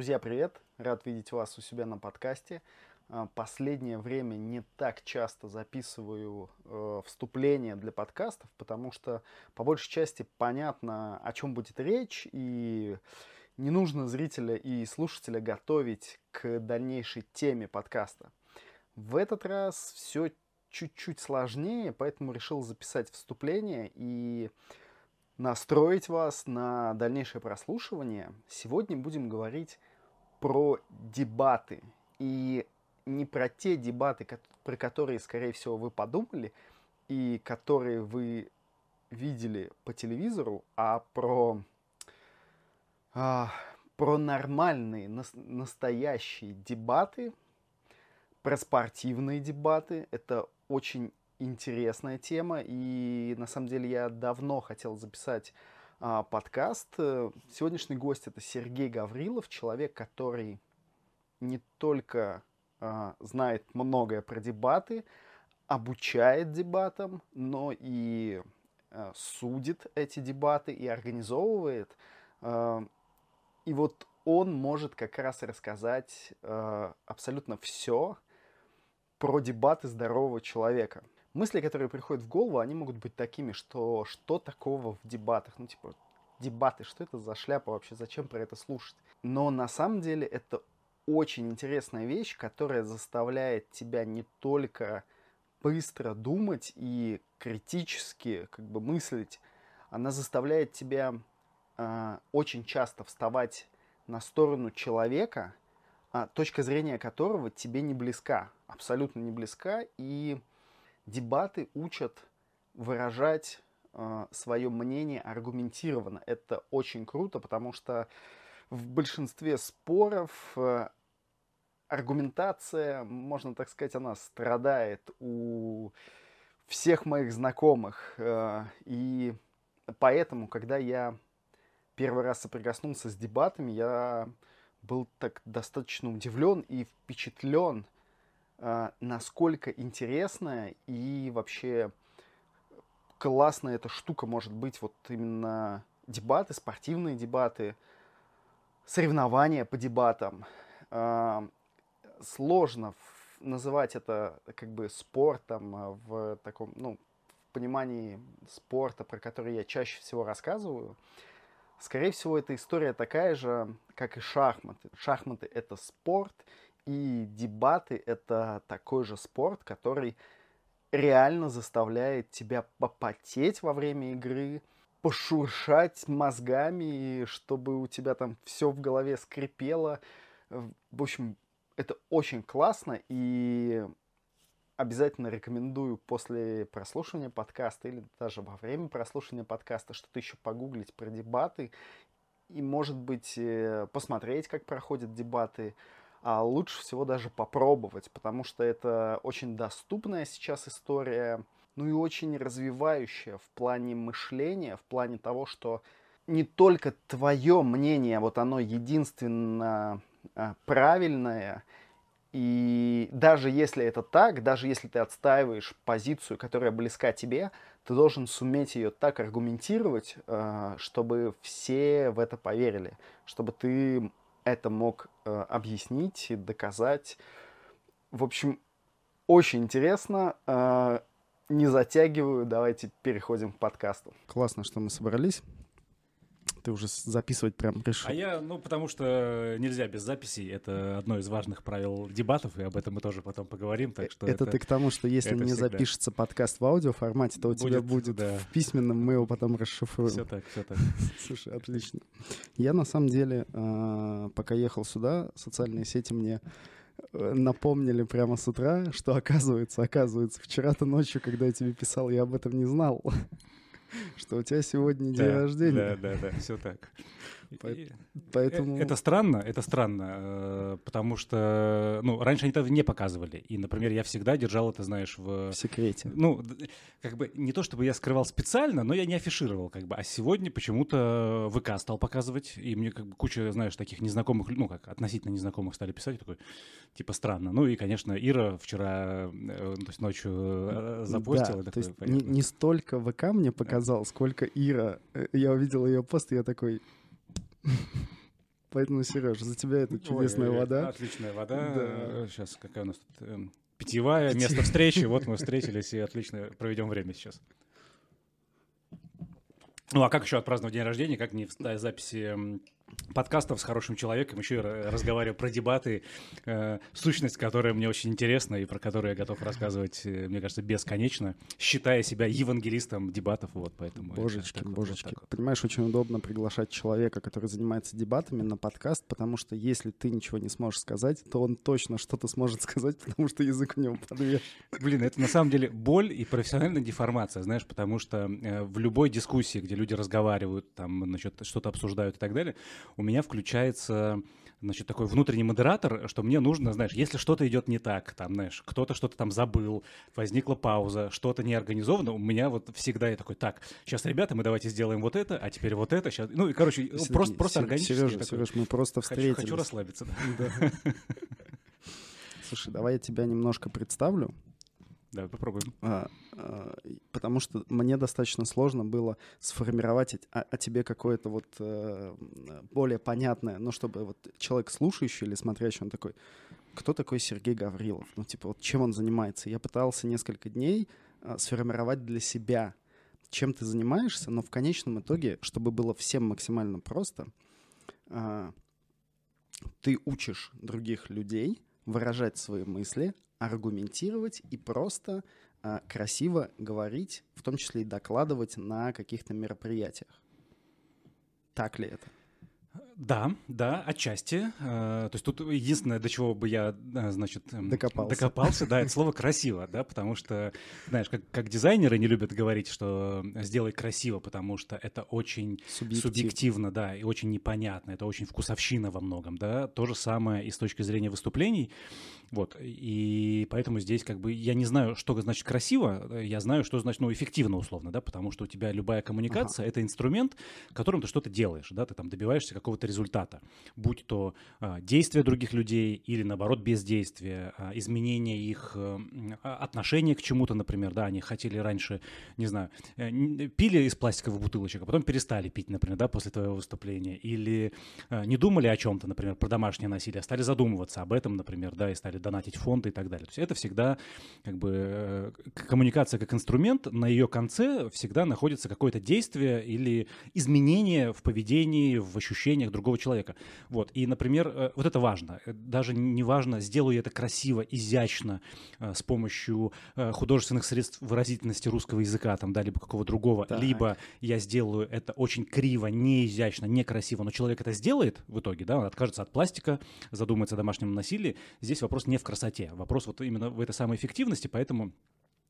Друзья, привет! Рад видеть вас у себя на подкасте. А, последнее время не так часто записываю э, вступления для подкастов, потому что по большей части понятно, о чем будет речь, и не нужно зрителя и слушателя готовить к дальнейшей теме подкаста. В этот раз все чуть-чуть сложнее, поэтому решил записать вступление и настроить вас на дальнейшее прослушивание. Сегодня будем говорить про дебаты. И не про те дебаты, про которые, скорее всего, вы подумали, и которые вы видели по телевизору, а про, а, про нормальные, нас, настоящие дебаты, про спортивные дебаты. Это очень интересная тема, и на самом деле я давно хотел записать подкаст. Сегодняшний гость это Сергей Гаврилов, человек, который не только а, знает многое про дебаты, обучает дебатам, но и а, судит эти дебаты и организовывает. А, и вот он может как раз рассказать а, абсолютно все про дебаты здорового человека мысли, которые приходят в голову, они могут быть такими, что что такого в дебатах? Ну, типа, дебаты, что это за шляпа вообще, зачем про это слушать? Но на самом деле это очень интересная вещь, которая заставляет тебя не только быстро думать и критически как бы мыслить, она заставляет тебя э, очень часто вставать на сторону человека, а, точка зрения которого тебе не близка, абсолютно не близка, и дебаты учат выражать э, свое мнение аргументированно. Это очень круто, потому что в большинстве споров э, аргументация, можно так сказать, она страдает у всех моих знакомых. Э, и поэтому, когда я первый раз соприкоснулся с дебатами, я был так достаточно удивлен и впечатлен насколько интересная и вообще классная эта штука может быть, вот именно дебаты, спортивные дебаты, соревнования по дебатам. А, сложно называть это как бы спортом а, в таком, ну, в понимании спорта, про который я чаще всего рассказываю. Скорее всего, эта история такая же, как и шахматы. Шахматы — это спорт, и дебаты — это такой же спорт, который реально заставляет тебя попотеть во время игры, пошуршать мозгами, чтобы у тебя там все в голове скрипело. В общем, это очень классно, и обязательно рекомендую после прослушивания подкаста или даже во время прослушивания подкаста что-то еще погуглить про дебаты и, может быть, э, посмотреть, как проходят дебаты, а лучше всего даже попробовать, потому что это очень доступная сейчас история, ну и очень развивающая в плане мышления, в плане того, что не только твое мнение, вот оно единственно а, правильное, и даже если это так, даже если ты отстаиваешь позицию, которая близка тебе, ты должен суметь ее так аргументировать, а, чтобы все в это поверили, чтобы ты это мог э, объяснить и доказать. В общем, очень интересно. Э, не затягиваю, давайте переходим к подкасту. Классно, что мы собрались. Ты уже записывать прям решил. А я, ну, потому что нельзя без записей. Это одно из важных правил дебатов, и об этом мы тоже потом поговорим. Так что это, это ты к тому, что если не всегда. запишется подкаст в аудиоформате, то у будет, тебя будет да. в письменном, мы его потом расшифруем. Все так, все так. Слушай, отлично. Я на самом деле, а, пока ехал сюда, социальные сети мне э, напомнили прямо с утра, что оказывается, оказывается, вчера-то ночью, когда я тебе писал, я об этом не знал что у тебя сегодня день рождения. Да, да, да, все так. Поэтому... Это странно, это странно, э, потому что, ну, раньше они это не показывали. И, например, я всегда держал это, знаешь, в... В секрете. Ну, как бы не то, чтобы я скрывал специально, но я не афишировал, как бы. А сегодня почему-то ВК стал показывать, и мне как бы куча, знаешь, таких незнакомых, ну, как относительно незнакомых стали писать, такой, типа, странно. Ну, и, конечно, Ира вчера, э, то есть ночью э, запостила. Да, то есть не, не столько ВК мне показал, сколько Ира. Я увидел ее пост, и я такой, Поэтому, Сереж, за тебя это чудесная Ой, вода. Отличная вода. Да. Сейчас какая у нас тут эм, питьевая, место встречи. Вот мы встретились и отлично проведем время сейчас. Ну а как еще отпраздновать день рождения, как не в записи м, подкастов с хорошим человеком, еще и ра- разговариваю про дебаты, э, сущность, которая мне очень интересна и про которую я готов рассказывать, э, мне кажется, бесконечно, считая себя евангелистом дебатов, вот поэтому... это Божечки, вот, вот божечки. так вот. Понимаешь, очень удобно приглашать человека, который занимается дебатами на подкаст, потому что если ты ничего не сможешь сказать, то он точно что-то сможет сказать, потому что язык у него подвешен. Блин, это на самом деле боль и профессиональная деформация, знаешь, потому что э, в любой дискуссии, где люди разговаривают, там, значит, что-то обсуждают и так далее, у меня включается значит, такой внутренний модератор, что мне нужно, знаешь, если что-то идет не так, там, знаешь, кто-то что-то там забыл, возникла пауза, что-то не организовано, у меня вот всегда я такой, так, сейчас, ребята, мы давайте сделаем вот это, а теперь вот это, сейчас, ну, и, короче, ну, Сергей, просто, просто органически. Сережа, такой, Сереж, мы просто хочу, встретились. хочу расслабиться, да. Да. Слушай, давай я тебя немножко представлю. Давай попробуем. А, а, потому что мне достаточно сложно было сформировать о, о тебе какое-то вот э, более понятное, ну, чтобы вот человек слушающий или смотрящий, он такой, кто такой Сергей Гаврилов? Ну, типа, вот чем он занимается? Я пытался несколько дней а, сформировать для себя, чем ты занимаешься, но в конечном итоге, чтобы было всем максимально просто, а, ты учишь других людей выражать свои мысли, аргументировать и просто а, красиво говорить, в том числе и докладывать на каких-то мероприятиях. Так ли это? Да, да, отчасти. Э, То есть тут единственное, до чего бы я, э, значит, эм, Докопался. докопался, да, это слово красиво, да, потому что, знаешь, как, как дизайнеры не любят говорить, что сделай красиво, потому что это очень Субъектив. субъективно, да, и очень непонятно, это очень вкусовщина во многом, да. То же самое и с точки зрения выступлений, вот, и поэтому здесь как бы я не знаю, что значит красиво, я знаю, что значит, ну, эффективно условно, да, потому что у тебя любая коммуникация — это инструмент, которым ты что-то делаешь, да, ты там добиваешься какого-то результата, будь то а, действия других людей или, наоборот, бездействие, а, изменение их э, а, отношения к чему-то, например, да, они хотели раньше, не знаю, э, пили из пластиковых бутылочек, а потом перестали пить, например, да, после твоего выступления, или э, не думали о чем-то, например, про домашнее насилие, а стали задумываться об этом, например, да, и стали донатить фонды и так далее. То есть это всегда как бы коммуникация как инструмент, на ее конце всегда находится какое-то действие или изменение в поведении, в ощущениях другого человека. Вот. И, например, э, вот это важно. Э, Даже не важно, сделаю я это красиво, изящно, э, с помощью художественных средств выразительности русского языка, там, да, либо какого другого, Так. либо я сделаю это очень криво, не изящно, некрасиво, но человек это сделает в итоге, да, он откажется от пластика, задумается о домашнем насилии. Здесь вопрос не в красоте, вопрос вот именно в этой самой эффективности, поэтому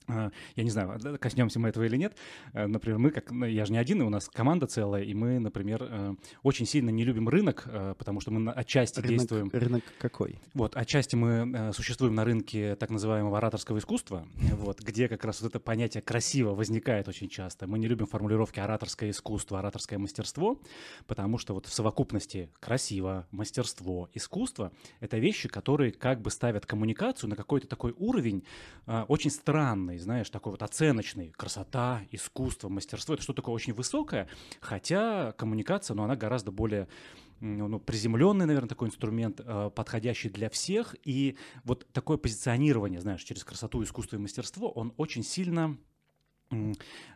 я не знаю, да, коснемся мы этого или нет. Э, Например, мы, как ну, я же не один, и у нас команда целая, и мы, например, э, очень сильно не любим рынок, э, потому что мы отчасти Рынок, действуем. рынок какой? Вот, отчасти мы э, существуем на рынке так называемого ораторского искусства, вот, где как раз вот это понятие красиво возникает очень часто. Мы не любим формулировки ораторское искусство, ораторское мастерство, потому что вот в совокупности красиво, мастерство, искусство — это вещи, которые как бы ставят коммуникацию на какой-то такой уровень а, очень странный, знаешь, такой вот оценочный. Красота, искусство, мастерство — это что-то такое очень высокое, хотя коммуникация, ну, она гораздо более ну, ну, приземленный, наверное, такой инструмент, э, подходящий для всех. И вот такое позиционирование, знаешь, через красоту, искусство и мастерство, он очень сильно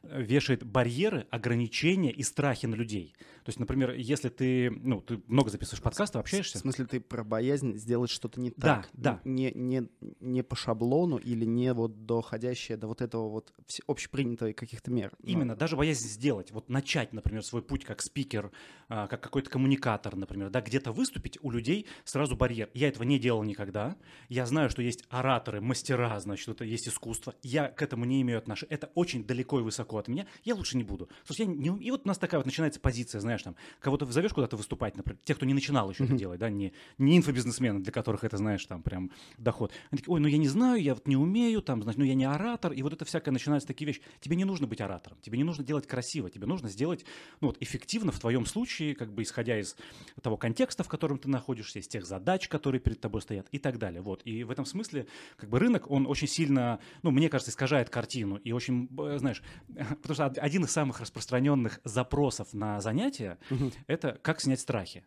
вешает барьеры, ограничения и страхи на людей. То есть, например, если ты, ну, ты много записываешь подкастов, В общаешься, смысле, ты про боязнь сделать что-то не Да, так? да. Не, не, не по шаблону или не вот доходящее до вот этого вот общепринятой каких-то мер. Ну, Именно, даже боязнь сделать, вот начать, например, свой путь как спикер, а, как какой-то коммуникатор, например, да, где-то выступить, у людей сразу барьер. Я этого не делал никогда. Я знаю, что есть ораторы, мастера, значит, это есть искусство. Я к этому не имею отношения. Это очень далеко и высоко от меня. Я лучше не буду. Слушай, я не И вот у нас такая вот начинается позиция, знаешь, там, кого-то зовешь куда-то выступать, например, тех, кто не начинал еще это делать, да, не, не инфобизнесмены, для которых это, знаешь, там, прям доход. Они такие, ой, ну я не знаю, я вот не умею, там, значит, ну я не оратор, и вот это всякое начинается такие вещи. Тебе не нужно быть оратором, тебе не нужно делать красиво, тебе нужно сделать, ну вот, эффективно в твоем случае, как бы исходя из того контекста, в котором ты находишься, из тех задач, которые перед тобой стоят и так далее. Вот. И в этом смысле, как бы рынок, он очень сильно, ну, мне кажется, искажает картину и очень, э, знаешь, потому что од- один из самых распространенных запросов на занятия это как снять страхи.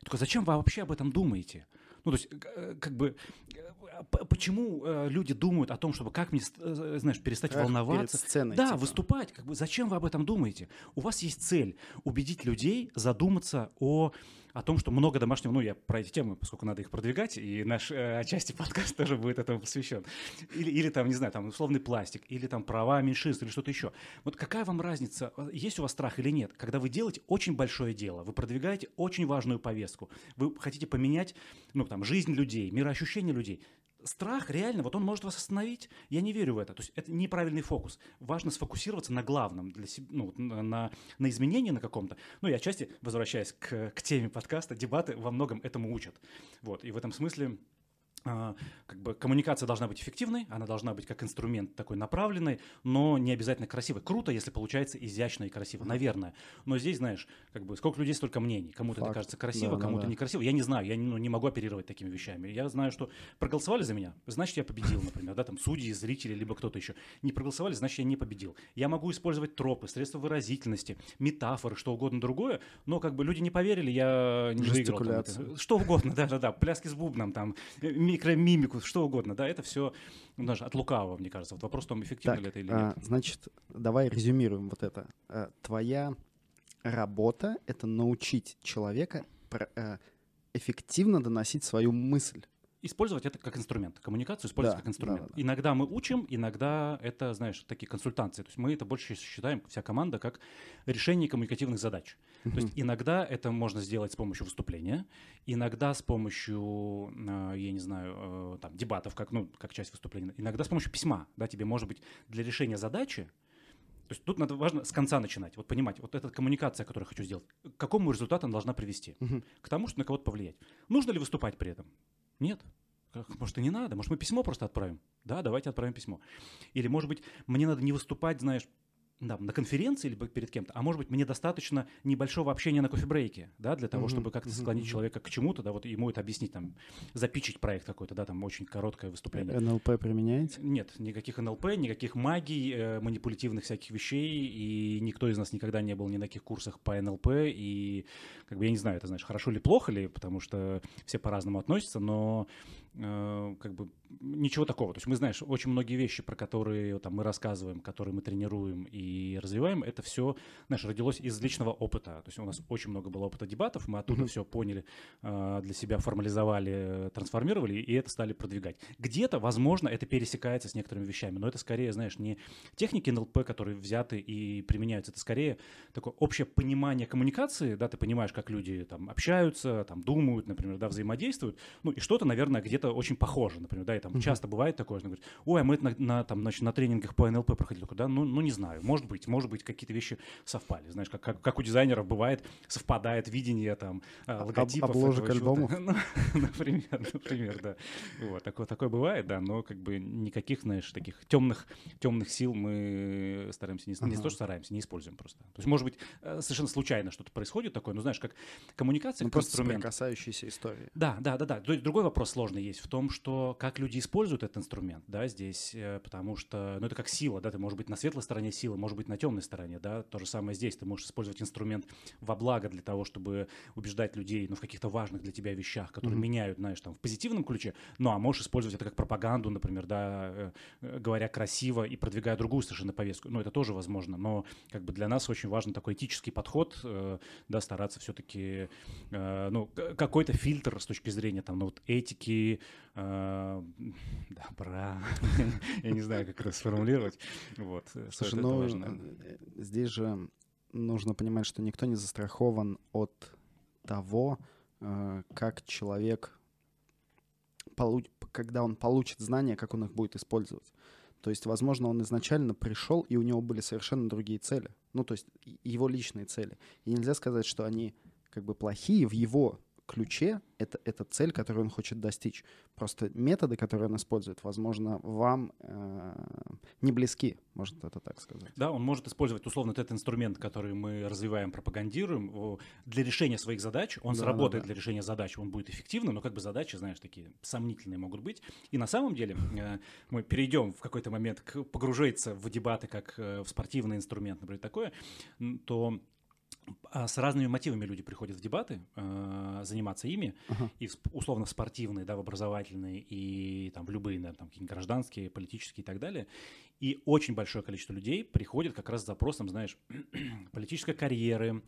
Я такой, зачем вы вообще об этом думаете? Ну, то есть, э, как бы, э, почему э, люди думают о том, чтобы как мне, знаешь, перестать как волноваться? Перед сценой, да, типа. выступать. Как бы, зачем вы об этом думаете? У вас есть цель убедить людей задуматься о о том, что много домашнего, ну, я про эти темы, поскольку надо их продвигать, и наш э, отчасти подкаст тоже будет этому посвящен. Или, или там, не знаю, там условный пластик, или там права меньшинств, или что-то еще. Вот какая вам разница, есть у вас страх или нет, когда вы делаете очень большое дело, вы продвигаете очень важную повестку, вы хотите поменять, ну, там, жизнь людей, мироощущение людей, страх реально, вот он может вас остановить. Я не верю в это. То есть это неправильный фокус. Важно сфокусироваться на главном, для себя, ну, на, на изменении на каком-то. Ну и отчасти, возвращаясь к, к теме подкаста, дебаты во многом этому учат. Вот. И в этом смысле как бы коммуникация должна быть эффективной, она должна быть как инструмент такой направленный, но не обязательно красивой. Круто, если получается изящно и красиво, наверное. Но здесь, знаешь, как бы сколько людей, столько мнений. Кому-то это кажется красиво, да, кому-то да. некрасиво. Я не знаю, я не, ну, не могу оперировать такими вещами. Я знаю, что проголосовали за меня, значит, я победил, например, да, там судьи, зрители, либо кто-то еще. Не проголосовали, значит, я не победил. Я могу использовать тропы, средства выразительности, метафоры, что угодно другое, но как бы люди не поверили, я не выиграл. Там, что угодно, да-да-да, пляски с бубном, там, микромимику, что угодно, да, это все ну, даже от лукавого, мне кажется. Вот вопрос в том, эффективно так, ли это или а, нет. А, значит, давай резюмируем вот это. А, твоя работа — это научить человека а, эффективно доносить свою мысль использовать это как инструмент. Коммуникацию использовать да, как инструмент. Да, да. Иногда мы учим, иногда это, знаешь, такие консультации. То есть мы это больше считаем, вся команда, как решение коммуникативных задач. Uh-huh. То есть иногда это можно сделать с помощью выступления, иногда с помощью, э, я не знаю, э, там, дебатов, как, ну, как часть выступления, иногда с помощью письма. Да, тебе, может быть, для решения задачи то есть тут надо важно с конца начинать, вот понимать, вот эта коммуникация, которую я хочу сделать, к какому результату она должна привести, угу. к тому, что на кого-то повлиять. Нужно ли выступать при этом? Нет. Может, и не надо. Может, мы письмо просто отправим? Да, давайте отправим письмо. Или, может быть, мне надо не выступать, знаешь, да, на конференции либо перед кем-то, а может быть, мне достаточно небольшого общения на кофе-брейке, да, для того, mm-hmm. чтобы как-то склонить mm-hmm. человека к чему-то, да, вот ему это объяснить, там, запичить проект какой-то, да, там очень короткое выступление. НЛП применяете? Нет, никаких НЛП, никаких магий, э, манипулятивных всяких вещей, и никто из нас никогда не был ни на каких курсах по НЛП, и, как бы, я не знаю, это, знаешь, хорошо ли, плохо ли, потому что все по-разному относятся, но Э, как бы ничего такого. То есть мы, знаешь, очень многие вещи, про которые там, мы рассказываем, которые мы тренируем и развиваем, это все, знаешь, родилось из личного опыта. То есть у нас очень много было опыта дебатов, мы оттуда mm-hmm. все поняли, э, для себя формализовали, трансформировали, и это стали продвигать. Где-то, возможно, это пересекается с некоторыми вещами, но это скорее, знаешь, не техники НЛП, которые взяты и применяются, это скорее такое общее понимание коммуникации, да, ты понимаешь, как люди там общаются, там думают, например, да, взаимодействуют, ну и что-то, наверное, где где-то очень похоже, например, да, и там mm-hmm. часто бывает такое, что говорит, ой, а мы это на, на, там, значит, на тренингах по НЛП проходили, да, ну, ну не знаю, может быть, может быть, какие-то вещи совпали, знаешь, как, как, как у дизайнеров бывает, совпадает видение там а, логотипов. Обложек альбомов? Ну, например, например, да. Вот, такое, такое бывает, да, но как бы никаких, знаешь, таких темных, темных сил мы стараемся, не, uh-huh. не то, что стараемся, не используем просто. То есть, может быть, э, совершенно случайно что-то происходит такое, ну, знаешь, как коммуникация, ну, как просто инструмент. касающаяся истории. Да, да, да, да. Другой вопрос сложный есть в том, что как люди используют этот инструмент, да, здесь, э, потому что, ну, это как сила, да, ты можешь быть на светлой стороне силы, может быть на темной стороне, да, то же самое здесь, ты можешь использовать инструмент во благо для того, чтобы убеждать людей, ну, в каких-то важных для тебя вещах, которые mm-hmm. меняют, знаешь, там, в позитивном ключе, ну, а можешь использовать это как пропаганду, например, да, э, э, говоря красиво и продвигая другую совершенно повестку, ну, это тоже возможно, но, как бы, для нас очень важен такой этический подход, да, стараться все-таки, ну, какой-то фильтр с точки зрения, там, ну, вот этики, э, добра, я не знаю, как это сформулировать. Вот, Слушай, ну, э, здесь же нужно понимать, что никто не застрахован от того, э, как человек, когда он получит знания, как он их будет использовать. То есть, возможно, он изначально пришел, и у него были совершенно другие цели. Ну, то есть его личные цели. И нельзя сказать, что они как бы плохие в его ключе это, это цель, которую он хочет достичь. Просто методы, которые он использует, возможно, вам э, не близки, можно это так сказать. Да, он может использовать условно этот инструмент, который мы развиваем, пропагандируем, для решения своих задач. Он да, сработает да, да. для решения задач, он будет эффективным, но как бы задачи, знаешь, такие сомнительные могут быть. И на самом деле э, мы перейдем в какой-то момент к погружаться в дебаты как э, в спортивный инструмент, например, такое, то с разными мотивами люди приходят в дебаты, э, заниматься ими, uh-huh. и в, условно в спортивные, да, в образовательные, и там в любые, наверное, там какие-нибудь гражданские, политические и так далее. И очень большое количество людей приходит как раз с запросом, знаешь, политической карьеры,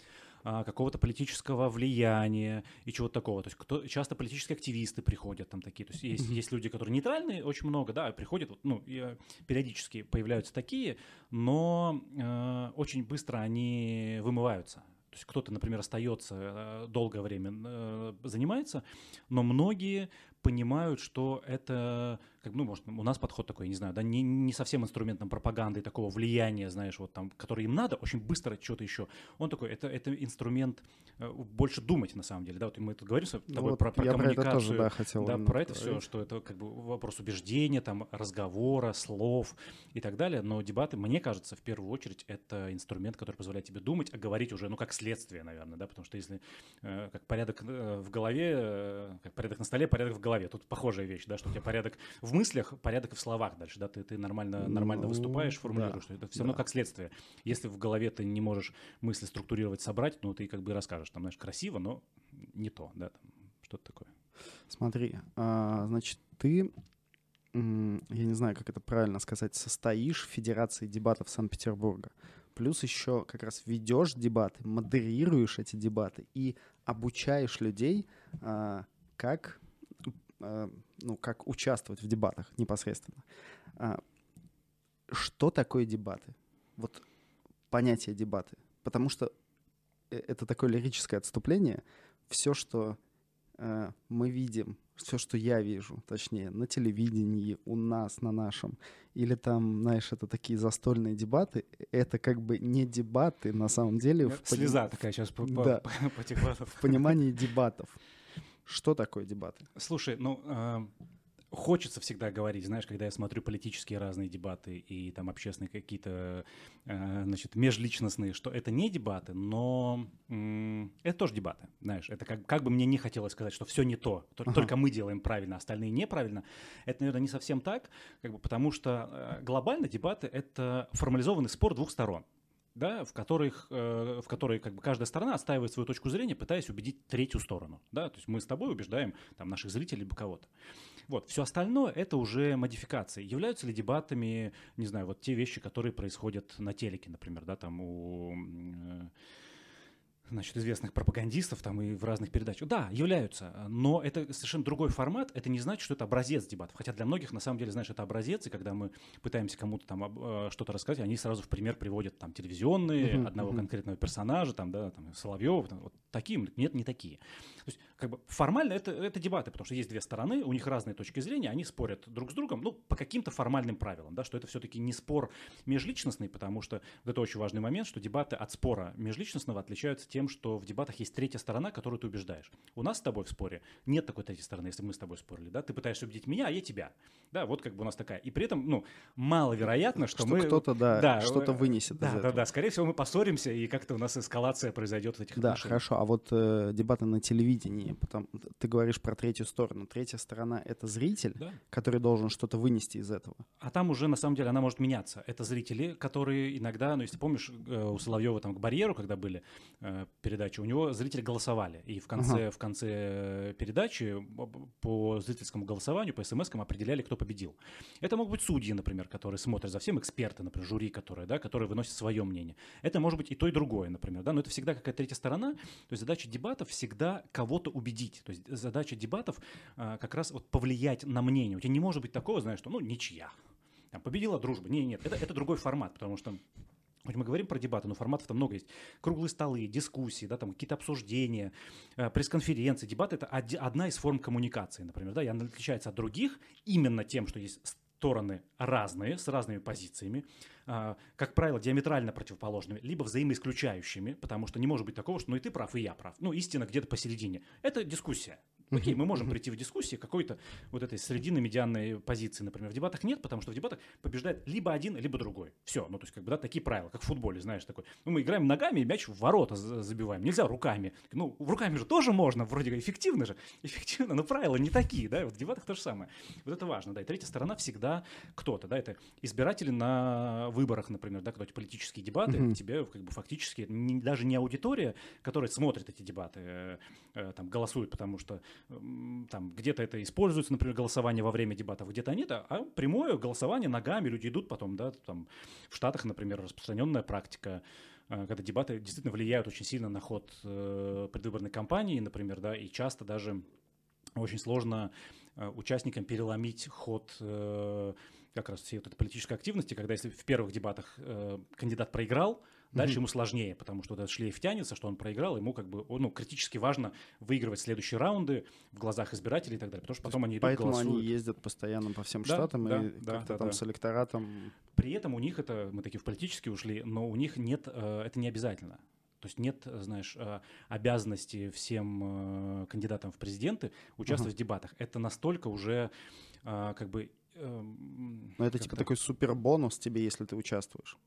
а, какого-то политического влияния и чего-то такого. То есть кто, часто политические активисты приходят там такие. То есть есть, mm-hmm. есть люди, которые нейтральные, очень много, да, приходят, ну, и, э, периодически появляются такие, но э, очень быстро они вымываются. То есть кто-то, например, остается э, долгое время э, занимается, но многие понимают, что это, как, ну, может, у нас подход такой, не знаю, да, не, не совсем инструментом пропаганды и такого влияния, знаешь, вот там, который им надо, очень быстро что-то еще. Он такой, это, это инструмент э, больше думать, на самом деле, да, вот мы тут говорим с тобой ну, вот про, про коммуникацию. Про это тоже, да, хотел да, про это все, что это как бы вопрос убеждения, там, разговора, слов и так далее, но дебаты, мне кажется, в первую очередь, это инструмент, который позволяет тебе думать, а говорить уже, ну, как следствие, наверное, да, потому что если э, как порядок э, в голове, э, как порядок на столе, порядок в голове. Тут похожая вещь, да, что у тебя порядок в мыслях, порядок в словах дальше, да, ты, ты нормально, нормально ну, выступаешь, формулируешь, да, это все да. равно как следствие. Если в голове ты не можешь мысли структурировать, собрать, ну, ты как бы расскажешь, там, знаешь, красиво, но не то, да, там, что-то такое. Смотри, а, значит, ты я не знаю, как это правильно сказать, состоишь в Федерации дебатов Санкт-Петербурга. Плюс еще как раз ведешь дебаты, модерируешь эти дебаты и обучаешь людей, а, как ну, как участвовать в дебатах непосредственно. А, что такое дебаты? Вот понятие дебаты. Потому что э, это такое лирическое отступление. Все, что э, мы видим, все, что я вижу, точнее, на телевидении, у нас, на нашем, или там, знаешь, это такие застольные дебаты, это как бы не дебаты на самом деле. Слеза в, такая сейчас по, да, по, по, в понимании дебатов. Что такое дебаты? Слушай, ну, э, хочется всегда говорить, знаешь, когда я смотрю политические разные дебаты и там общественные какие-то, э, значит, межличностные, что это не дебаты, но э, это тоже дебаты, знаешь, это как, как бы мне не хотелось сказать, что все не то, ага. только мы делаем правильно, остальные неправильно. Это, наверное, не совсем так, как бы, потому что э, глобально дебаты — это формализованный спор двух сторон да, в которых, э, в которой как бы каждая сторона отстаивает свою точку зрения, пытаясь убедить третью сторону, да, то есть мы с тобой убеждаем там наших зрителей либо кого-то. Вот, все остальное это уже модификации. Являются ли дебатами, не знаю, вот те вещи, которые происходят на телеке, например, да, там у э, значит, известных пропагандистов там и в разных передачах. Да, являются, но это совершенно другой формат. Это не значит, что это образец дебатов. Хотя для многих, на самом деле, знаешь, это образец, и когда мы пытаемся кому-то там э, что-то рассказать, они сразу в пример приводят там телевизионные, uh-huh, одного uh-huh. конкретного персонажа, там, да, там, Соловьева, там, вот такие, нет, не такие. То есть, как бы формально это, это дебаты, потому что есть две стороны, у них разные точки зрения, они спорят друг с другом, ну, по каким-то формальным правилам, да, что это все-таки не спор межличностный, потому что вот это очень важный момент, что дебаты от спора межличностного отличаются тем, что в дебатах есть третья сторона, которую ты убеждаешь. У нас с тобой в споре нет такой третьей стороны, если мы с тобой спорили, да, ты пытаешься убедить меня, а я тебя, да, вот как бы у нас такая. И при этом, ну, маловероятно, что, что мы... кто-то, да, да что-то вынесет да, из да, этого. Да, да, скорее всего мы поссоримся, и как-то у нас эскалация произойдет в этих Да, отношениях. хорошо, а вот э, дебаты на телевидении, потом, ты говоришь про третью сторону. Третья сторона — это зритель, да. который должен что-то вынести из этого. А там уже, на самом деле, она может меняться. Это зрители, которые иногда, ну, если помнишь, э, у Соловьева там к барьеру, когда были э, передачи, у него зрители голосовали. И в конце, ага. в конце передачи по зрительскому голосованию, по смс определяли, кто победил. Это могут быть судьи, например, которые смотрят за всем, эксперты, например, жюри, которые, да, которые выносят свое мнение. Это может быть и то, и другое, например, да, но это всегда какая-то третья сторона. То есть задача дебатов всегда кого-то убедить. То есть задача дебатов а, как раз вот повлиять на мнение. У тебя не может быть такого, знаешь, что ну ничья. Там, победила дружба. Нет, нет, это, это другой формат, потому что Хоть мы говорим про дебаты, но форматов там много есть. Круглые столы, дискуссии, да, там какие-то обсуждения, э, пресс-конференции. Дебаты — это одна из форм коммуникации, например. Да, и она отличается от других именно тем, что есть стороны разные, с разными позициями, а, как правило, диаметрально противоположными, либо взаимоисключающими, потому что не может быть такого, что ну и ты прав, и я прав. Ну, истина где-то посередине. Это дискуссия Окей, мы можем прийти в дискуссии какой-то вот этой срединно-медианной позиции, например. В дебатах нет, потому что в дебатах побеждает либо один, либо другой. Все, ну то есть как бы да, такие правила, как в футболе, знаешь, такой. Ну мы играем ногами и мяч в ворота забиваем, нельзя руками. Ну руками же тоже можно, вроде как эффективно же, эффективно, но правила не такие, да, вот в дебатах то же самое. Вот это важно, да, и третья сторона всегда кто-то, да, это избиратели на выборах, например, да, когда эти политические дебаты, mm-hmm. тебе как бы фактически не, даже не аудитория, которая смотрит эти дебаты, э, э, там голосует, потому что там где-то это используется, например, голосование во время дебатов, где-то нет, а прямое голосование ногами, люди идут потом, да, там в Штатах, например, распространенная практика, э, когда дебаты действительно влияют очень сильно на ход э, предвыборной кампании, например, да, и часто даже очень сложно э, участникам переломить ход как раз всей вот этой политической активности, когда если в первых дебатах кандидат проиграл, дальше mm-hmm. ему сложнее, потому что вот этот шлейф тянется, что он проиграл, ему как бы ну, критически важно выигрывать следующие раунды в глазах избирателей и так далее, потому что потом они идут, Поэтому голосуют. они ездят постоянно по всем да, штатам да, и да, как-то да, там да. с электоратом... При этом у них это, мы такие в политически ушли, но у них нет, э, это не обязательно. То есть нет, знаешь, э, обязанности всем э, кандидатам в президенты участвовать uh-huh. в дебатах. Это настолько уже как бы Эм, Но это типа такой супер бонус тебе, если ты участвуешь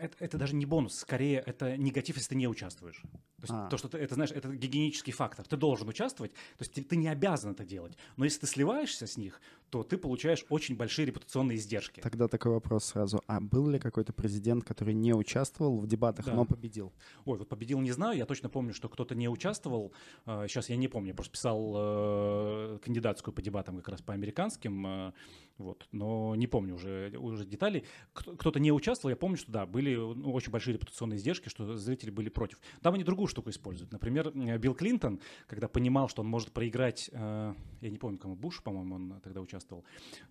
это, это даже не бонус, скорее это негатив, если ты не участвуешь. То есть а. то, что ты, это знаешь, это гигиенический фактор. Ты должен участвовать, то есть ты, ты не обязан это делать. Но если ты сливаешься с них, то ты получаешь очень большие репутационные издержки. Тогда такой вопрос сразу. А был ли какой-то президент, который не участвовал в дебатах, да. но победил? Ой, вот победил не знаю. Я точно помню, что кто-то не участвовал. Сейчас а, я не помню. Просто писал э, кандидатскую по дебатам как раз по американским. Э, вот. Но не помню уже, уже деталей. Кто-то не участвовал. Я помню, что да, были ну, очень большие репутационные издержки, что зрители были против. Там они другую штуку используют. Например, Билл Клинтон, когда понимал, что он может проиграть, э, я не помню, кому Буш, по-моему, он тогда участвовал,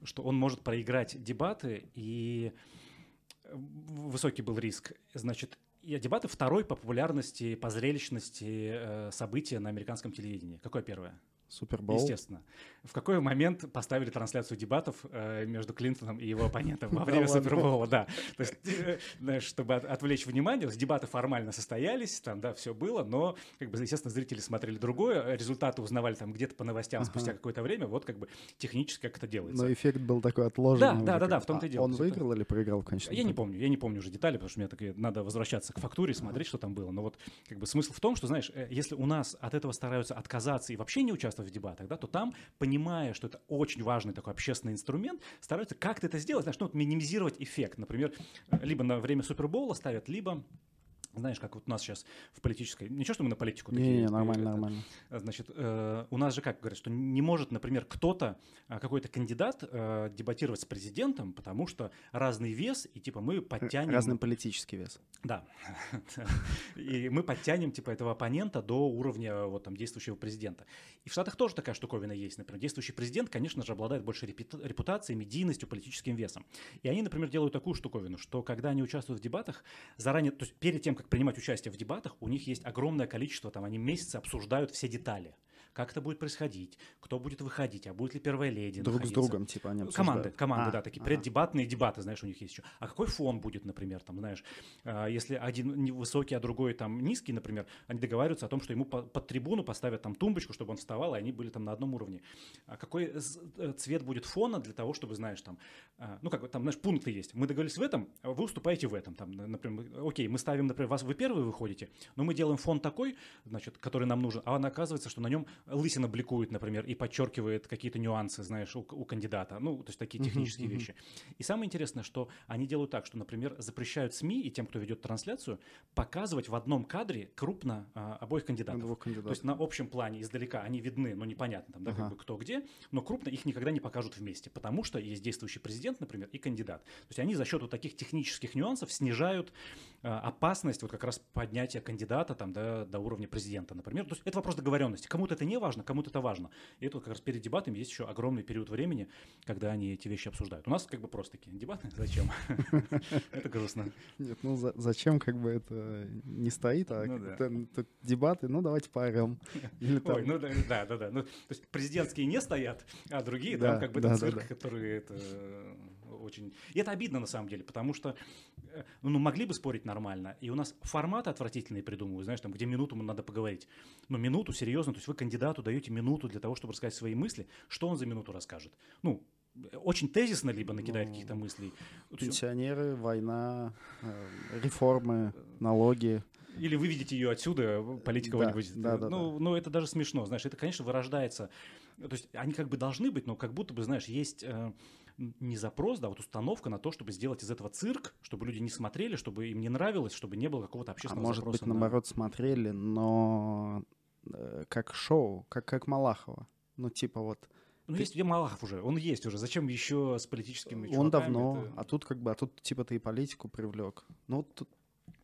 что он может проиграть дебаты, и высокий был риск. Значит, и дебаты второй по популярности, по зрелищности э, события на американском телевидении. Какое первое? Супербол. Естественно. В какой момент поставили трансляцию дебатов э, между Клинтоном и его оппонентом во время Супербола, да. То есть, э, знаешь, чтобы отвлечь внимание, дебаты формально состоялись, там, да, все было, но, как бы, естественно, зрители смотрели другое, результаты узнавали там где-то по новостям спустя какое-то время, вот как бы технически как это делается. Но эффект был такой отложенный. Да, да, да, да, в том-то и а дело. Он выиграл или проиграл в конечном Я не помню, я не помню уже детали, потому что мне так надо возвращаться к фактуре, смотреть, что там было. Но вот, как бы, смысл в том, что, знаешь, э, если у нас от этого стараются отказаться и вообще не участвовать в дебатах, да, то там, понимая, что это очень важный такой общественный инструмент, стараются как-то это сделать, знаешь, ну, вот минимизировать эффект. Например, либо на время Супербола ставят, либо знаешь, как вот у нас сейчас в политической... Ничего, что мы на политику такие... Не, не, нормально, это, нормально. Значит, э, у нас же как говорят, что не может, например, кто-то, э, какой-то кандидат э, дебатировать с президентом, потому что разный вес, и типа мы подтянем... Разный политический вес. Да. И мы подтянем типа этого оппонента до уровня вот там действующего президента. И в Штатах тоже такая штуковина есть. Например, действующий президент, конечно же, обладает большей репутацией, медийностью, политическим весом. И они, например, делают такую штуковину, что когда они участвуют в дебатах, заранее, то есть перед тем, как принимать участие в дебатах, у них есть огромное количество, там они месяцы обсуждают все детали как это будет происходить, кто будет выходить, а будет ли первая леди Друг находиться. с другом, типа, они обсуждают. Команды, команды, а, да, такие а. преддебатные дебаты, знаешь, у них есть еще. А какой фон будет, например, там, знаешь, а, если один высокий, а другой там низкий, например, они договариваются о том, что ему под трибуну поставят там тумбочку, чтобы он вставал, и они были там на одном уровне. А какой э, цвет будет фона для того, чтобы, знаешь, там, а, ну, как там, знаешь, пункты есть. Мы договорились в этом, а вы уступаете в этом, там, например, окей, мы ставим, например, вас, вы первые выходите, но мы делаем фон такой, значит, который нам нужен, а оказывается, что на нем лысина бликует например, и подчеркивает какие-то нюансы, знаешь, у, у кандидата. Ну, то есть такие технические uh-huh, uh-huh. вещи. И самое интересное, что они делают так, что, например, запрещают СМИ и тем, кто ведет трансляцию, показывать в одном кадре крупно а, обоих кандидатов. Двух кандидатов. То есть на общем плане издалека они видны, но непонятно там, да, uh-huh. как бы кто где, но крупно их никогда не покажут вместе, потому что есть действующий президент, например, и кандидат. То есть они за счет вот таких технических нюансов снижают а, опасность вот как раз поднятия кандидата там, да, до уровня президента, например. То есть это вопрос договоренности. Кому-то это не важно, кому-то это важно. И это вот как раз перед дебатами есть еще огромный период времени, когда они эти вещи обсуждают. У нас как бы просто такие дебаты. Зачем? Это грустно. Нет, ну зачем как бы это не стоит, а ну дебаты, ну давайте поорем. Ой, ну да, да, да. Ну, то есть президентские не стоят, а другие там как бы это цирк, который это очень... И это обидно на самом деле, потому что э, ну, могли бы спорить нормально, и у нас форматы отвратительные придумывают, знаешь, там, где минуту надо поговорить. Но минуту, серьезно, то есть вы кандидату даете минуту для того, чтобы рассказать свои мысли, что он за минуту расскажет? Ну, очень тезисно либо накидает ну, каких-то мыслей. Пенсионеры, война, э, реформы, налоги. Или вы видите ее отсюда, политика да, будет. Да, да, ну, да. ну, это даже смешно, знаешь, это, конечно, вырождается. То есть они как бы должны быть, но как будто бы, знаешь, есть э, не запрос, да, вот установка на то, чтобы сделать из этого цирк, чтобы люди не смотрели, чтобы им не нравилось, чтобы не было какого-то общественного а может запроса. быть, на... наоборот, смотрели, но э, как шоу, как, как Малахова. Ну, типа вот ну, ты... есть где Малахов уже, он есть уже. Зачем еще с политическими Он давно, это... а тут как бы, а тут типа ты и политику привлек. Ну, тут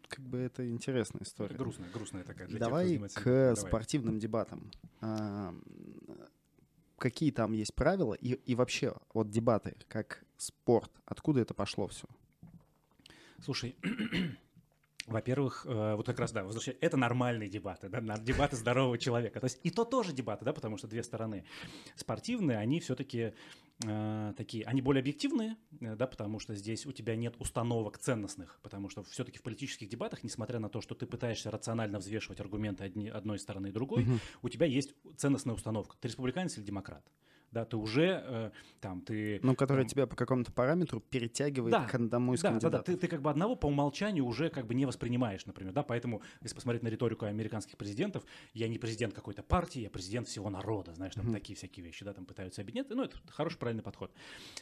как бы это интересная история. Грустная, грустная такая. Для Давай тех, к Давай. спортивным дебатам. Какие там есть правила и, и вообще вот дебаты как спорт, откуда это пошло все? Слушай, во-первых, э, вот как раз, да, возвращаясь, это нормальные дебаты, да, дебаты здорового человека. То есть и то тоже дебаты, да, потому что две стороны. Спортивные, они все-таки э, такие, они более объективные, э, да, потому что здесь у тебя нет установок ценностных, потому что все-таки в политических дебатах, несмотря на то, что ты пытаешься рационально взвешивать аргументы одни, одной стороны и другой, угу. у тебя есть ценностная установка. Ты республиканец или демократ? Да, ты уже э, там, ты... Ну, который там, тебя по какому-то параметру перетягивает да, к одному из да, кандидатов. Да, да, ты, ты как бы одного по умолчанию уже как бы не воспринимаешь, например, да, поэтому, если посмотреть на риторику американских президентов, я не президент какой-то партии, я президент всего народа, знаешь, там mm-hmm. такие всякие вещи, да, там пытаются объединять, ну, это хороший, правильный подход.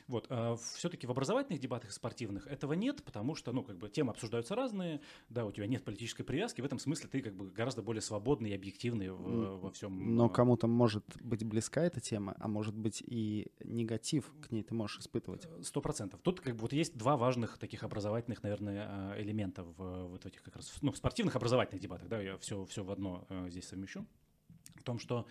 Вот, э, все-таки в образовательных дебатах спортивных этого нет, потому что, ну, как бы темы обсуждаются разные, да, у тебя нет политической привязки, в этом смысле ты как бы гораздо более свободный и объективный в, во всем. Но кому-то может быть близка эта тема, а может быть и негатив к ней ты можешь испытывать. Сто процентов. Тут как бы вот есть два важных таких образовательных, наверное, э, элемента в вот этих как раз, ну, в спортивных образовательных дебатах, да, я все, все в одно э, здесь совмещу. В том, что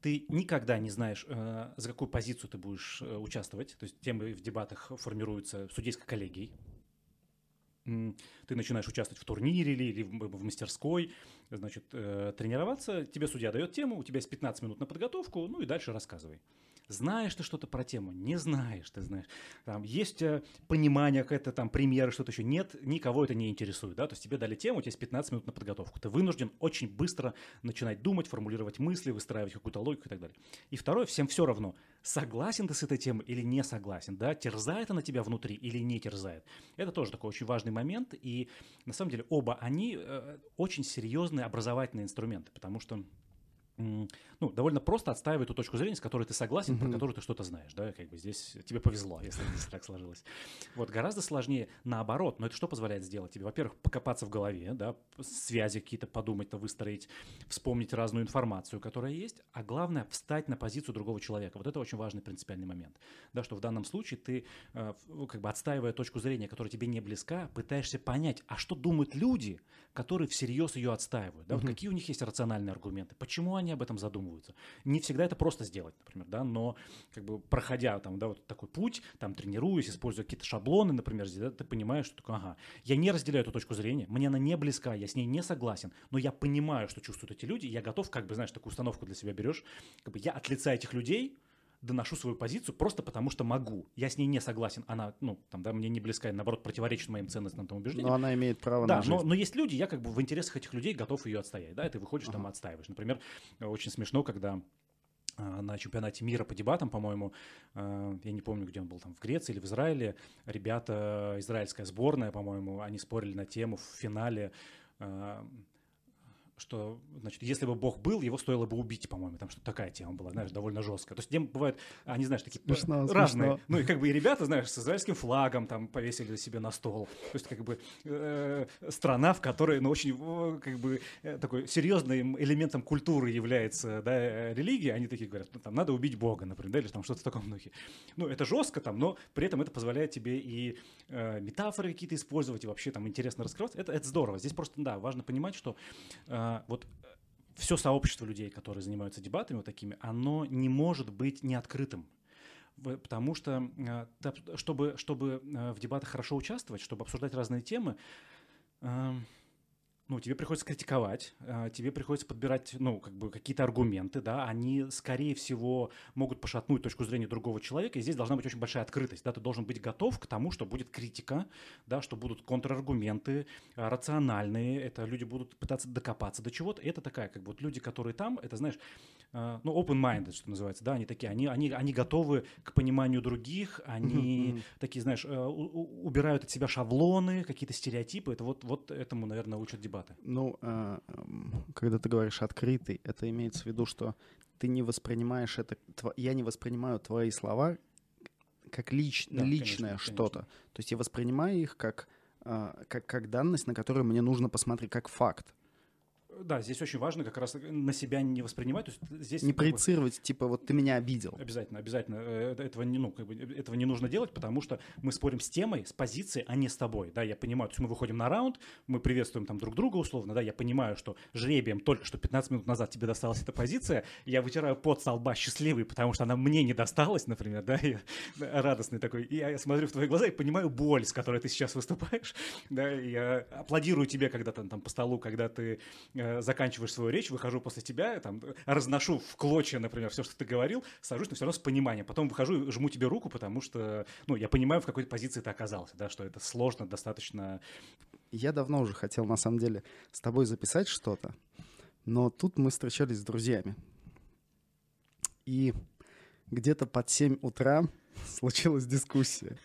ты никогда не знаешь, э, за какую позицию ты будешь участвовать. То есть темы в дебатах формируются судейской коллегией. Ты начинаешь участвовать в турнире или, в мастерской, значит, тренироваться, тебе судья дает тему, у тебя есть 15 минут на подготовку, ну и дальше рассказывай. Знаешь ты что-то про тему? Не знаешь, ты знаешь. Там есть э, понимание, какое-то там примеры, что-то еще. Нет, никого это не интересует, да, то есть тебе дали тему, у тебя есть 15 минут на подготовку. Ты вынужден очень быстро начинать думать, формулировать мысли, выстраивать какую-то логику и так далее. И второе, всем все равно, согласен ты с этой темой или не согласен, да, терзает она тебя внутри или не терзает. Это тоже такой очень важный момент, и на самом деле оба они э, очень серьезные образовательные инструменты, потому что ну, довольно просто отстаивает ту точку зрения, с которой ты согласен, mm-hmm. про которую ты что-то знаешь, да, как бы здесь тебе повезло, если здесь так сложилось. Вот гораздо сложнее наоборот, но это что позволяет сделать тебе? Во-первых, покопаться в голове, да, связи какие-то подумать-то, выстроить, вспомнить разную информацию, которая есть, а главное, встать на позицию другого человека. Вот это очень важный принципиальный момент, да, что в данном случае ты, э, как бы отстаивая точку зрения, которая тебе не близка, пытаешься понять, а что думают люди, которые всерьез ее отстаивают, да, mm-hmm. вот какие у них есть рациональные аргументы, почему они об этом задумываются. Не всегда это просто сделать, например, да, но как бы проходя там, да, вот такой путь, там тренируясь, используя какие-то шаблоны, например, здесь, да, ты понимаешь, что ага, я не разделяю эту точку зрения, мне она не близка, я с ней не согласен, но я понимаю, что чувствуют эти люди, я готов, как бы, знаешь, такую установку для себя берешь, как бы я от лица этих людей доношу свою позицию просто потому, что могу. Я с ней не согласен. Она, ну, там, да, мне не близка, наоборот, противоречит моим ценностям, там, убеждениям. Но она имеет право да, на жизнь. Но, но есть люди, я как бы в интересах этих людей готов ее отстоять, да, и ты выходишь ага. там отстаиваешь. Например, очень смешно, когда а, на чемпионате мира по дебатам, по-моему, а, я не помню, где он был, там в Греции или в Израиле, ребята, израильская сборная, по-моему, они спорили на тему в финале а, что, значит, если бы Бог был, его стоило бы убить, по-моему, там что такая тема была, знаешь, довольно жесткая. То есть тем бывают, они, знаешь, такие смешно, разные. Смешно. Ну и как бы и ребята, знаешь, с израильским флагом там повесили себе на стол. То есть как бы э, страна, в которой, ну, очень как бы э, такой серьезным элементом культуры является, да, э, религия, они такие говорят, ну, там надо убить Бога, например, да, или там что-то в таком духе. Ну, это жестко там, но при этом это позволяет тебе и э, метафоры какие-то использовать, и вообще там интересно раскрываться. Это, это здорово. Здесь просто, да, важно понимать, что э, а, вот э, все сообщество людей, которые занимаются дебатами вот такими, оно не может быть неоткрытым. Потому что, э, чтобы, чтобы э, в дебатах хорошо участвовать, чтобы обсуждать разные темы, ну, тебе приходится критиковать, э, тебе приходится подбирать, ну, как бы какие-то аргументы, да, они, скорее всего, могут пошатнуть точку зрения другого человека, и здесь должна быть очень большая открытость, да, ты должен быть готов к тому, что будет критика, да, что будут контраргументы, э, рациональные, это люди будут пытаться докопаться до чего-то, это такая, как бы, вот люди, которые там, это, знаешь, э, ну, open-minded, что называется, да, они такие, они, они, они готовы к пониманию других, они такие, знаешь, убирают от себя шаблоны, какие-то стереотипы, это вот, вот этому, наверное, учат дебаты? Ну, э, когда ты говоришь открытый, это имеется в виду, что ты не воспринимаешь это, я не воспринимаю твои слова как лич, да, личное что-то. То есть я воспринимаю их как, э, как, как данность, на которую мне нужно посмотреть, как факт. Да, здесь очень важно как раз на себя не воспринимать. То есть здесь не проецировать, бы, типа, вот ты меня обидел. Обязательно, обязательно. Э, этого не, ну, как бы, этого не нужно делать, потому что мы спорим с темой, с позицией, а не с тобой. Да, я понимаю, то есть мы выходим на раунд, мы приветствуем там друг друга условно, да, я понимаю, что жребием только что 15 минут назад тебе досталась эта позиция, я вытираю пот со лба счастливый, потому что она мне не досталась, например, да, я радостный такой, и я смотрю в твои глаза и понимаю боль, с которой ты сейчас выступаешь, да, я аплодирую тебе когда-то там по столу, когда ты э, Э, заканчиваешь свою речь, выхожу после тебя, там, разношу в клочья, например, все, что ты говорил, сажусь, но все равно с пониманием. Потом выхожу жму тебе руку, потому что, ну, я понимаю, в какой позиции ты оказался, да, что это сложно достаточно. Я давно уже хотел, на самом деле, с тобой записать что-то, но тут мы встречались с друзьями. И где-то под 7 утра случилась дискуссия.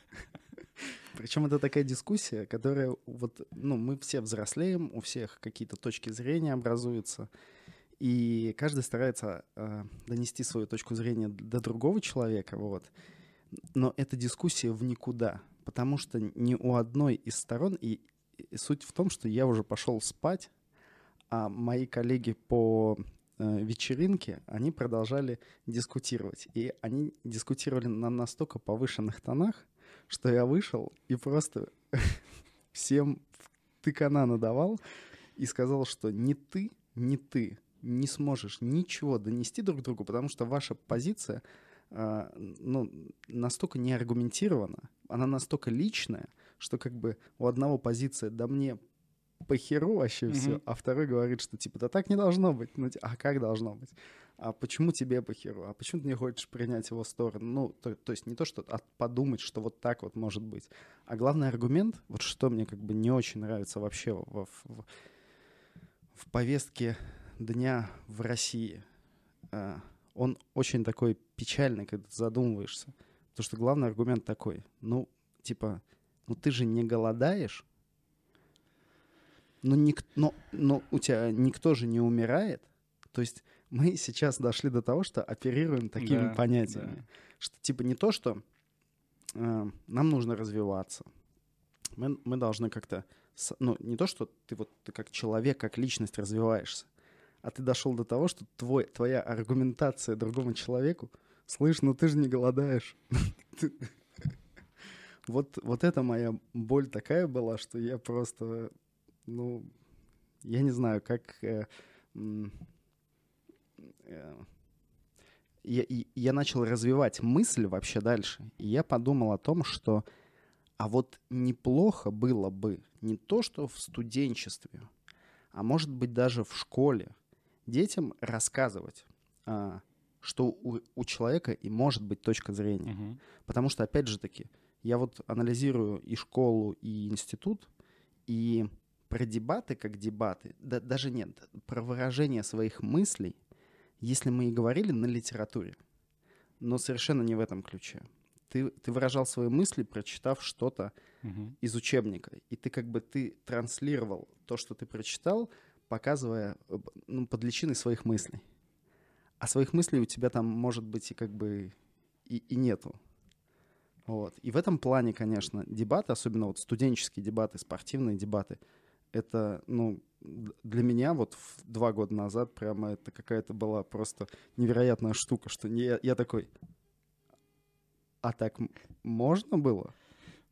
Причем это такая дискуссия, которая вот, ну, мы все взрослеем, у всех какие-то точки зрения образуются, и каждый старается э, донести свою точку зрения до другого человека, вот. Но эта дискуссия в никуда, потому что ни у одной из сторон, и, и суть в том, что я уже пошел спать, а мои коллеги по э, вечеринке, они продолжали дискутировать. И они дискутировали на настолько повышенных тонах, что я вышел и просто всем тыкана надавал и сказал, что ни ты, ни ты не сможешь ничего донести друг другу, потому что ваша позиция э, ну, настолько не аргументирована, она настолько личная, что как бы у одного позиция «да мне по херу вообще mm-hmm. все, а второй говорит, что типа, да так не должно быть. Ну, а как должно быть? А почему тебе по херу? А почему ты не хочешь принять его сторону? Ну, то, то есть не то, что а подумать, что вот так вот может быть. А главный аргумент, вот что мне как бы не очень нравится вообще в, в, в повестке дня в России, а, он очень такой печальный, когда ты задумываешься. Потому что главный аргумент такой, ну, типа, ну ты же не голодаешь, но, ник, но, но у тебя никто же не умирает. То есть мы сейчас дошли до того, что оперируем такими да, понятиями. Да. Что типа не то, что э, нам нужно развиваться. Мы, мы должны как-то... Ну, не то, что ты вот ты как человек, как личность развиваешься, а ты дошел до того, что твой, твоя аргументация другому человеку, слышь, ну ты же не голодаешь. Вот, вот это моя боль такая была, что я просто ну, я не знаю, как... Э, я, я начал развивать мысль вообще дальше, и я подумал о том, что а вот неплохо было бы не то, что в студенчестве, а может быть даже в школе детям рассказывать, а, что у, у человека и может быть точка зрения. Угу. Потому что, опять же таки, я вот анализирую и школу, и институт, и про дебаты как дебаты, да, даже нет, про выражение своих мыслей, если мы и говорили на литературе, но совершенно не в этом ключе. Ты, ты выражал свои мысли, прочитав что-то угу. из учебника, и ты как бы ты транслировал то, что ты прочитал, показывая ну, под личиной своих мыслей. А своих мыслей у тебя там может быть и как бы и, и нету. Вот. И в этом плане, конечно, дебаты, особенно вот студенческие дебаты, спортивные дебаты — это, ну, для меня вот два года назад прямо это какая-то была просто невероятная штука, что не, я, я такой, а так можно было?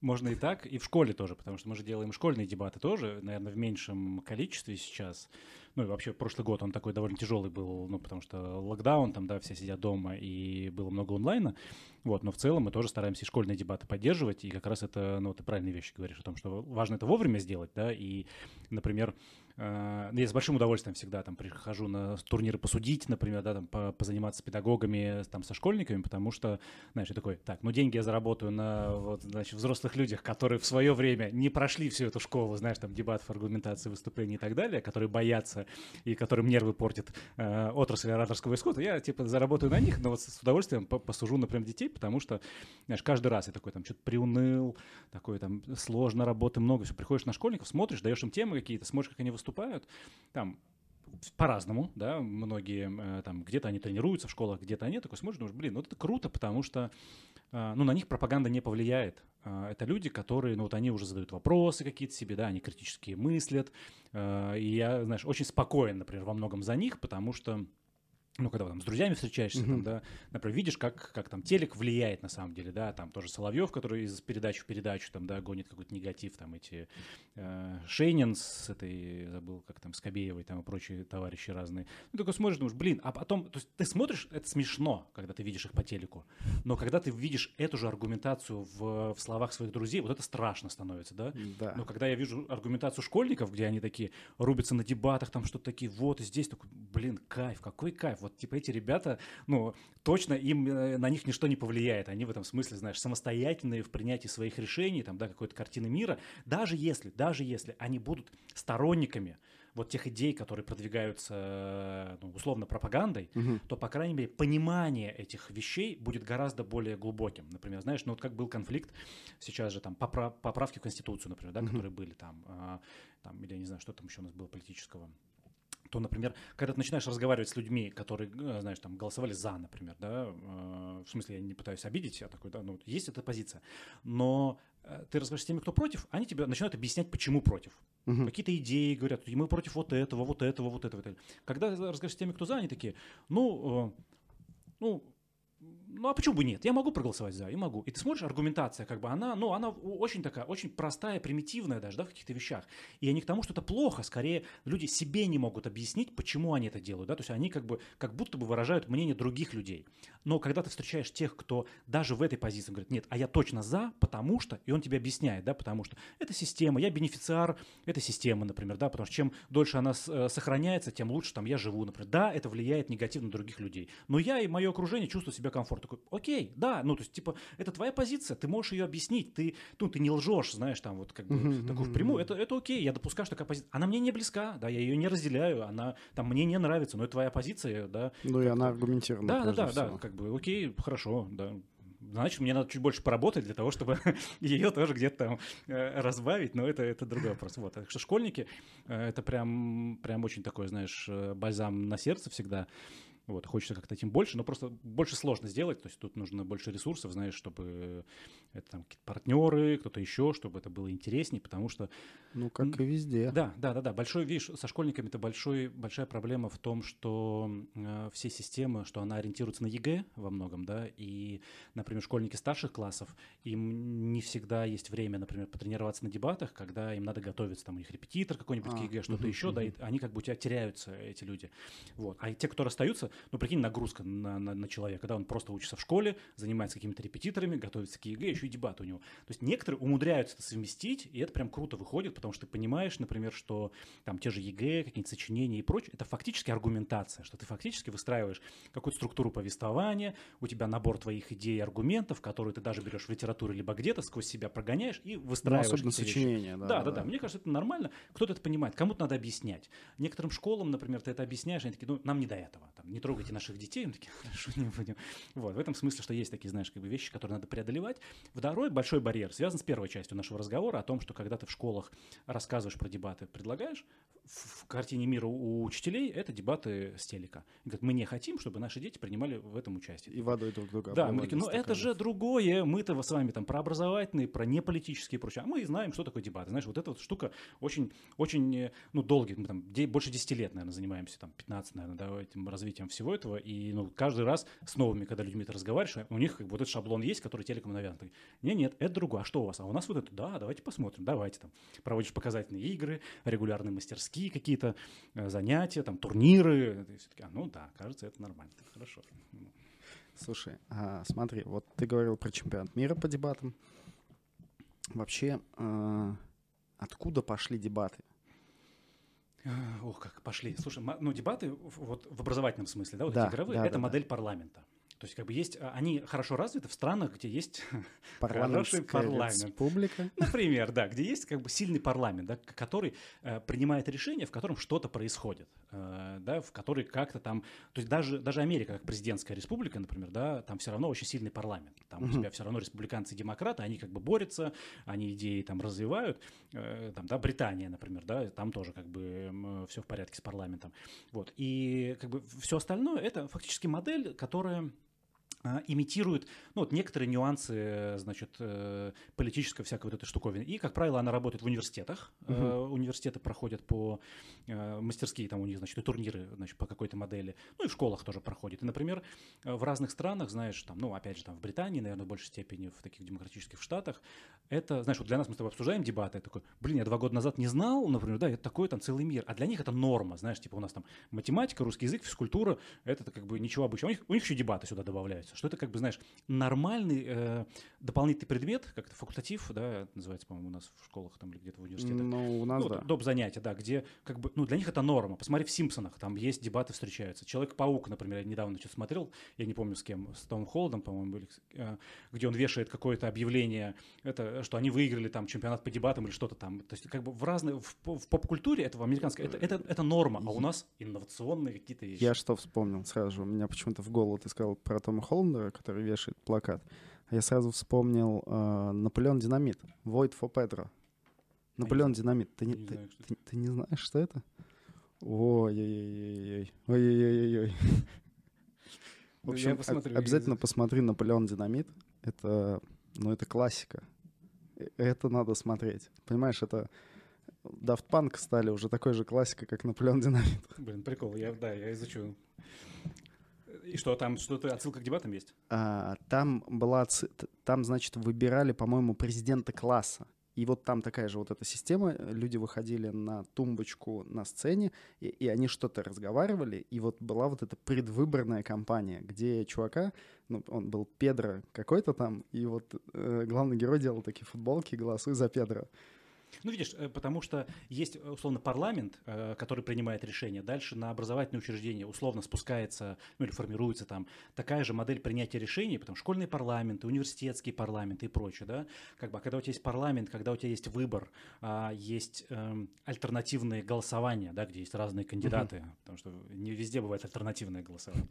Можно и так, и в школе тоже, потому что мы же делаем школьные дебаты тоже, наверное, в меньшем количестве сейчас. ну и вообще прошлый год он такой довольно тяжелый был, ну потому что локдаун, там, да, все сидят дома и было много онлайна, вот, но в целом мы тоже стараемся и школьные дебаты поддерживать, и как раз это, ну, ты правильные вещи говоришь о том, что важно это вовремя сделать, да, и, например, я с большим удовольствием всегда там прихожу на турниры посудить, например, да, там позаниматься с педагогами, там со школьниками, потому что, знаешь, я такой, так, ну деньги я заработаю на вот, значит, взрослых людях, которые в свое время не прошли всю эту школу, знаешь, там дебатов, аргументации, выступлений и так далее, которые боятся и которым нервы портит э, отрасль ораторского искусства, я типа заработаю на них, но вот с удовольствием посужу, например, детей, потому что, знаешь, каждый раз я такой там что-то приуныл, такой там сложно работы много, все, приходишь на школьников, смотришь, даешь им темы какие-то, смотришь, как они выступают, выступают, там по-разному, да, многие э, там где-то они тренируются в школах, где-то они такой смотришь, думаешь, блин, вот это круто, потому что, э, ну, на них пропаганда не повлияет. Э, это люди, которые, ну, вот они уже задают вопросы какие-то себе, да, они критически мыслят, и я, знаешь, очень спокоен, например, во многом за них, потому что ну, когда там с друзьями встречаешься, mm-hmm. там, да, например, видишь, как, как там телек влияет на самом деле, да, там тоже Соловьев, который из передачи в передачу, там, да, гонит какой-то негатив, там, эти э, Шейнин с этой, забыл, как там, Скобеевой, там, и прочие товарищи разные. Ну, такой смотришь, думаешь, блин, а потом, то есть ты смотришь, это смешно, когда ты видишь их по телеку, но когда ты видишь эту же аргументацию в, в словах своих друзей, вот это страшно становится, да? Да. Но когда я вижу аргументацию школьников, где они такие рубятся на дебатах, там что-то такие, вот, и здесь такой, блин, кайф, какой кайф, вот типа эти ребята, ну, точно им э, на них ничто не повлияет. Они в этом смысле, знаешь, самостоятельные в принятии своих решений, там, да, какой-то картины мира. Даже если, даже если они будут сторонниками вот тех идей, которые продвигаются, э, ну, условно, пропагандой, угу. то, по крайней мере, понимание этих вещей будет гораздо более глубоким. Например, знаешь, ну вот как был конфликт сейчас же там поправ, поправки в Конституцию, например, да, угу. которые были там, э, там, или я не знаю, что там еще у нас было политического то, например, когда ты начинаешь разговаривать с людьми, которые, э, знаешь, там, голосовали за, например, да, э, в смысле, я не пытаюсь обидеть, я такой, да, ну, есть эта позиция, но э, ты разговариваешь с теми, кто против, они тебе начинают объяснять, почему против. Угу. Какие-то идеи говорят, мы против вот этого, вот этого, вот этого. Когда разговариваешь с теми, кто за, они такие, ну, ну, ну а почему бы нет? Я могу проголосовать за, и могу. И ты смотришь, аргументация, как бы она, ну, она очень такая, очень простая, примитивная даже, да, в каких-то вещах. И не к тому, что это плохо, скорее люди себе не могут объяснить, почему они это делают, да, то есть они как бы, как будто бы выражают мнение других людей. Но когда ты встречаешь тех, кто даже в этой позиции говорит, нет, а я точно за, потому что, и он тебе объясняет, да, потому что это система, я бенефициар этой системы, например, да, потому что чем дольше она э, сохраняется, тем лучше там я живу, например. Да, это влияет негативно на других людей, но я и мое окружение чувствую себя комфортно такой, окей, да, ну, то есть, типа, это твоя позиция, ты можешь ее объяснить, ты, ну, ты не лжешь, знаешь, там, вот, как бы, такую впрямую, это, это окей, я допускаю, что такая позиция. Она мне не близка, да, я ее не разделяю, она, там, мне не нравится, но это твоя позиция, да. Ну, и она аргументирована, Да, да, да, всего. да, как бы, окей, хорошо, да, значит, мне надо чуть больше поработать для того, чтобы ее тоже где-то там э, разбавить, но это, это другой вопрос. Вот. Так что школьники, э, это прям, прям очень такой, знаешь, э, бальзам на сердце всегда. Вот, хочется как-то этим больше, но просто больше сложно сделать, то есть тут нужно больше ресурсов, знаешь, чтобы это там партнеры, кто-то еще, чтобы это было интереснее, потому что... Ну, как и везде. Да, да, да, да. Большой, видишь, со школьниками это большой, большая проблема в том, что э, все системы, что она ориентируется на ЕГЭ во многом, да, и, например, школьники старших классов, им не всегда есть время, например, потренироваться на дебатах, когда им надо готовиться, там у них репетитор какой-нибудь а, к ЕГЭ, что-то угу, еще, угу. да, и они как бы у тебя теряются, эти люди. Вот. А те, кто расстаются, ну, прикинь, нагрузка на, на, на человека, когда он просто учится в школе, занимается какими-то репетиторами, готовится к ЕГЭ, еще и дебаты у него. То есть некоторые умудряются это совместить, и это прям круто выходит, потому что ты понимаешь, например, что там те же ЕГЭ, какие-нибудь сочинения и прочее, это фактически аргументация, что ты фактически выстраиваешь какую-то структуру повествования, у тебя набор твоих идей и аргументов, которые ты даже берешь в литературе либо где-то, сквозь себя прогоняешь и выстраиваешь. Ну, особенно сочинения, да, да, да, да. Мне кажется, это нормально. Кто-то это понимает, кому-то надо объяснять. Некоторым школам, например, ты это объясняешь, они такие, ну, нам не до этого, там, не трогайте наших детей, мы такие, хорошо, не будем. Вот, в этом смысле, что есть такие, знаешь, как бы вещи, которые надо преодолевать. Второй большой барьер связан с первой частью нашего разговора о том, что когда ты в школах рассказываешь про дебаты, предлагаешь, в картине мира у учителей это дебаты с телека. И говорят, мы не хотим, чтобы наши дети принимали в этом участие. И водой друг друга. Да, мы такие, ну это же другое, мы-то с вами там про образовательные, про неполитические и прочее, а мы знаем, что такое дебаты. Знаешь, вот эта вот штука очень, очень, ну, долгий, мы там больше 10 лет, наверное, занимаемся, там, 15, наверное, да, этим развитием всего этого, и ну, каждый раз с новыми, когда людьми ты разговариваешь, у них как бы вот этот шаблон есть, который телеком навязан. Нет, нет, это другое. А что у вас? А у нас вот это, да, давайте посмотрим, давайте там. Проводишь показательные игры, регулярные мастерские какие-то, э, занятия, там, турниры. И все таки а, ну да, кажется, это нормально, хорошо. Слушай, а, смотри, вот ты говорил про чемпионат мира по дебатам. Вообще, а, откуда пошли дебаты? Ох, как пошли. Слушай, ну дебаты вот в образовательном смысле, да, вот да, эти игровые, да, это да, модель да. парламента. То есть как бы есть, а, они хорошо развиты в странах, где есть хороший парламент. Республика. Например, да, где есть как бы сильный парламент, да, который э, принимает решение, в котором что-то происходит, э, да, в который как-то там, то есть даже, даже Америка как президентская республика, например, да, там все равно очень сильный парламент. Там угу. у тебя все равно республиканцы и демократы, они как бы борются, они идеи там развивают. Э, там, да, Британия, например, да, там тоже как бы э, все в порядке с парламентом. Вот. И как бы все остальное это фактически модель, которая имитирует, ну, вот некоторые нюансы, значит, э, политической всякой вот этой штуковины. И, как правило, она работает в университетах. Угу. Университеты проходят по э, мастерские, там у них, значит, и турниры, значит, по какой-то модели. Ну, и в школах тоже проходит. И, например, в разных странах, знаешь, там, ну, опять же, там, в Британии, наверное, в большей степени, в таких демократических штатах, это, знаешь, вот для нас мы с тобой обсуждаем дебаты, я такой, блин, я два года назад не знал, например, да, это такой там целый мир. А для них это норма, знаешь, типа у нас там математика, русский язык, физкультура, это как бы ничего обычного. У них, у них еще дебаты сюда добавляются что это как бы, знаешь, нормальный э, дополнительный предмет, как это факультатив, да, называется, по-моему, у нас в школах там или где-то в университетах. Ну, у нас, ну, да. Доп. занятия, да, где как бы, ну, для них это норма. Посмотри в «Симпсонах», там есть дебаты встречаются. «Человек-паук», например, я недавно что-то смотрел, я не помню с кем, с Том Холдом, по-моему, были, э, где он вешает какое-то объявление, это, что они выиграли там чемпионат по дебатам или что-то там. То есть как бы в разной, в, в поп-культуре, это в американской, это, это, это норма, а у нас инновационные какие-то вещи. Я что вспомнил сразу же, у меня почему-то в голову ты сказал про Тома Холландера, который вешает плакат. Я сразу вспомнил э, Наполеон Динамит, Void for Pedro. Наполеон Динамит. Ты не, не ты, знаю, ты, ты не знаешь, что это? Ой-ой-ой. Ой-ой-ой. В ну, общем, обязательно посмотри Наполеон Динамит. Это, ну, это классика. Это надо смотреть. Понимаешь, это Daft Punk стали уже такой же классикой, как Наполеон Динамит. Блин, прикол. Я, да, я изучу. И что, там что-то отсылка к дебатам есть? А, там была, там, значит, выбирали, по-моему, президента класса. И вот там такая же вот эта система, люди выходили на тумбочку на сцене, и, и они что-то разговаривали, и вот была вот эта предвыборная кампания, где чувака, ну, он был Педро какой-то там, и вот э, главный герой делал такие футболки «Голосуй за Педро». Ну, видишь, э, потому что есть, э, условно, парламент, э, который принимает решения. Дальше на образовательные учреждения условно спускается, ну, или формируется там такая же модель принятия решений, потому что школьные парламенты, университетские парламенты и прочее, да, как бы, а когда у тебя есть парламент, когда у тебя есть выбор, а, есть эм, альтернативные голосования, да, где есть разные кандидаты, угу. потому что не везде бывает альтернативное голосование,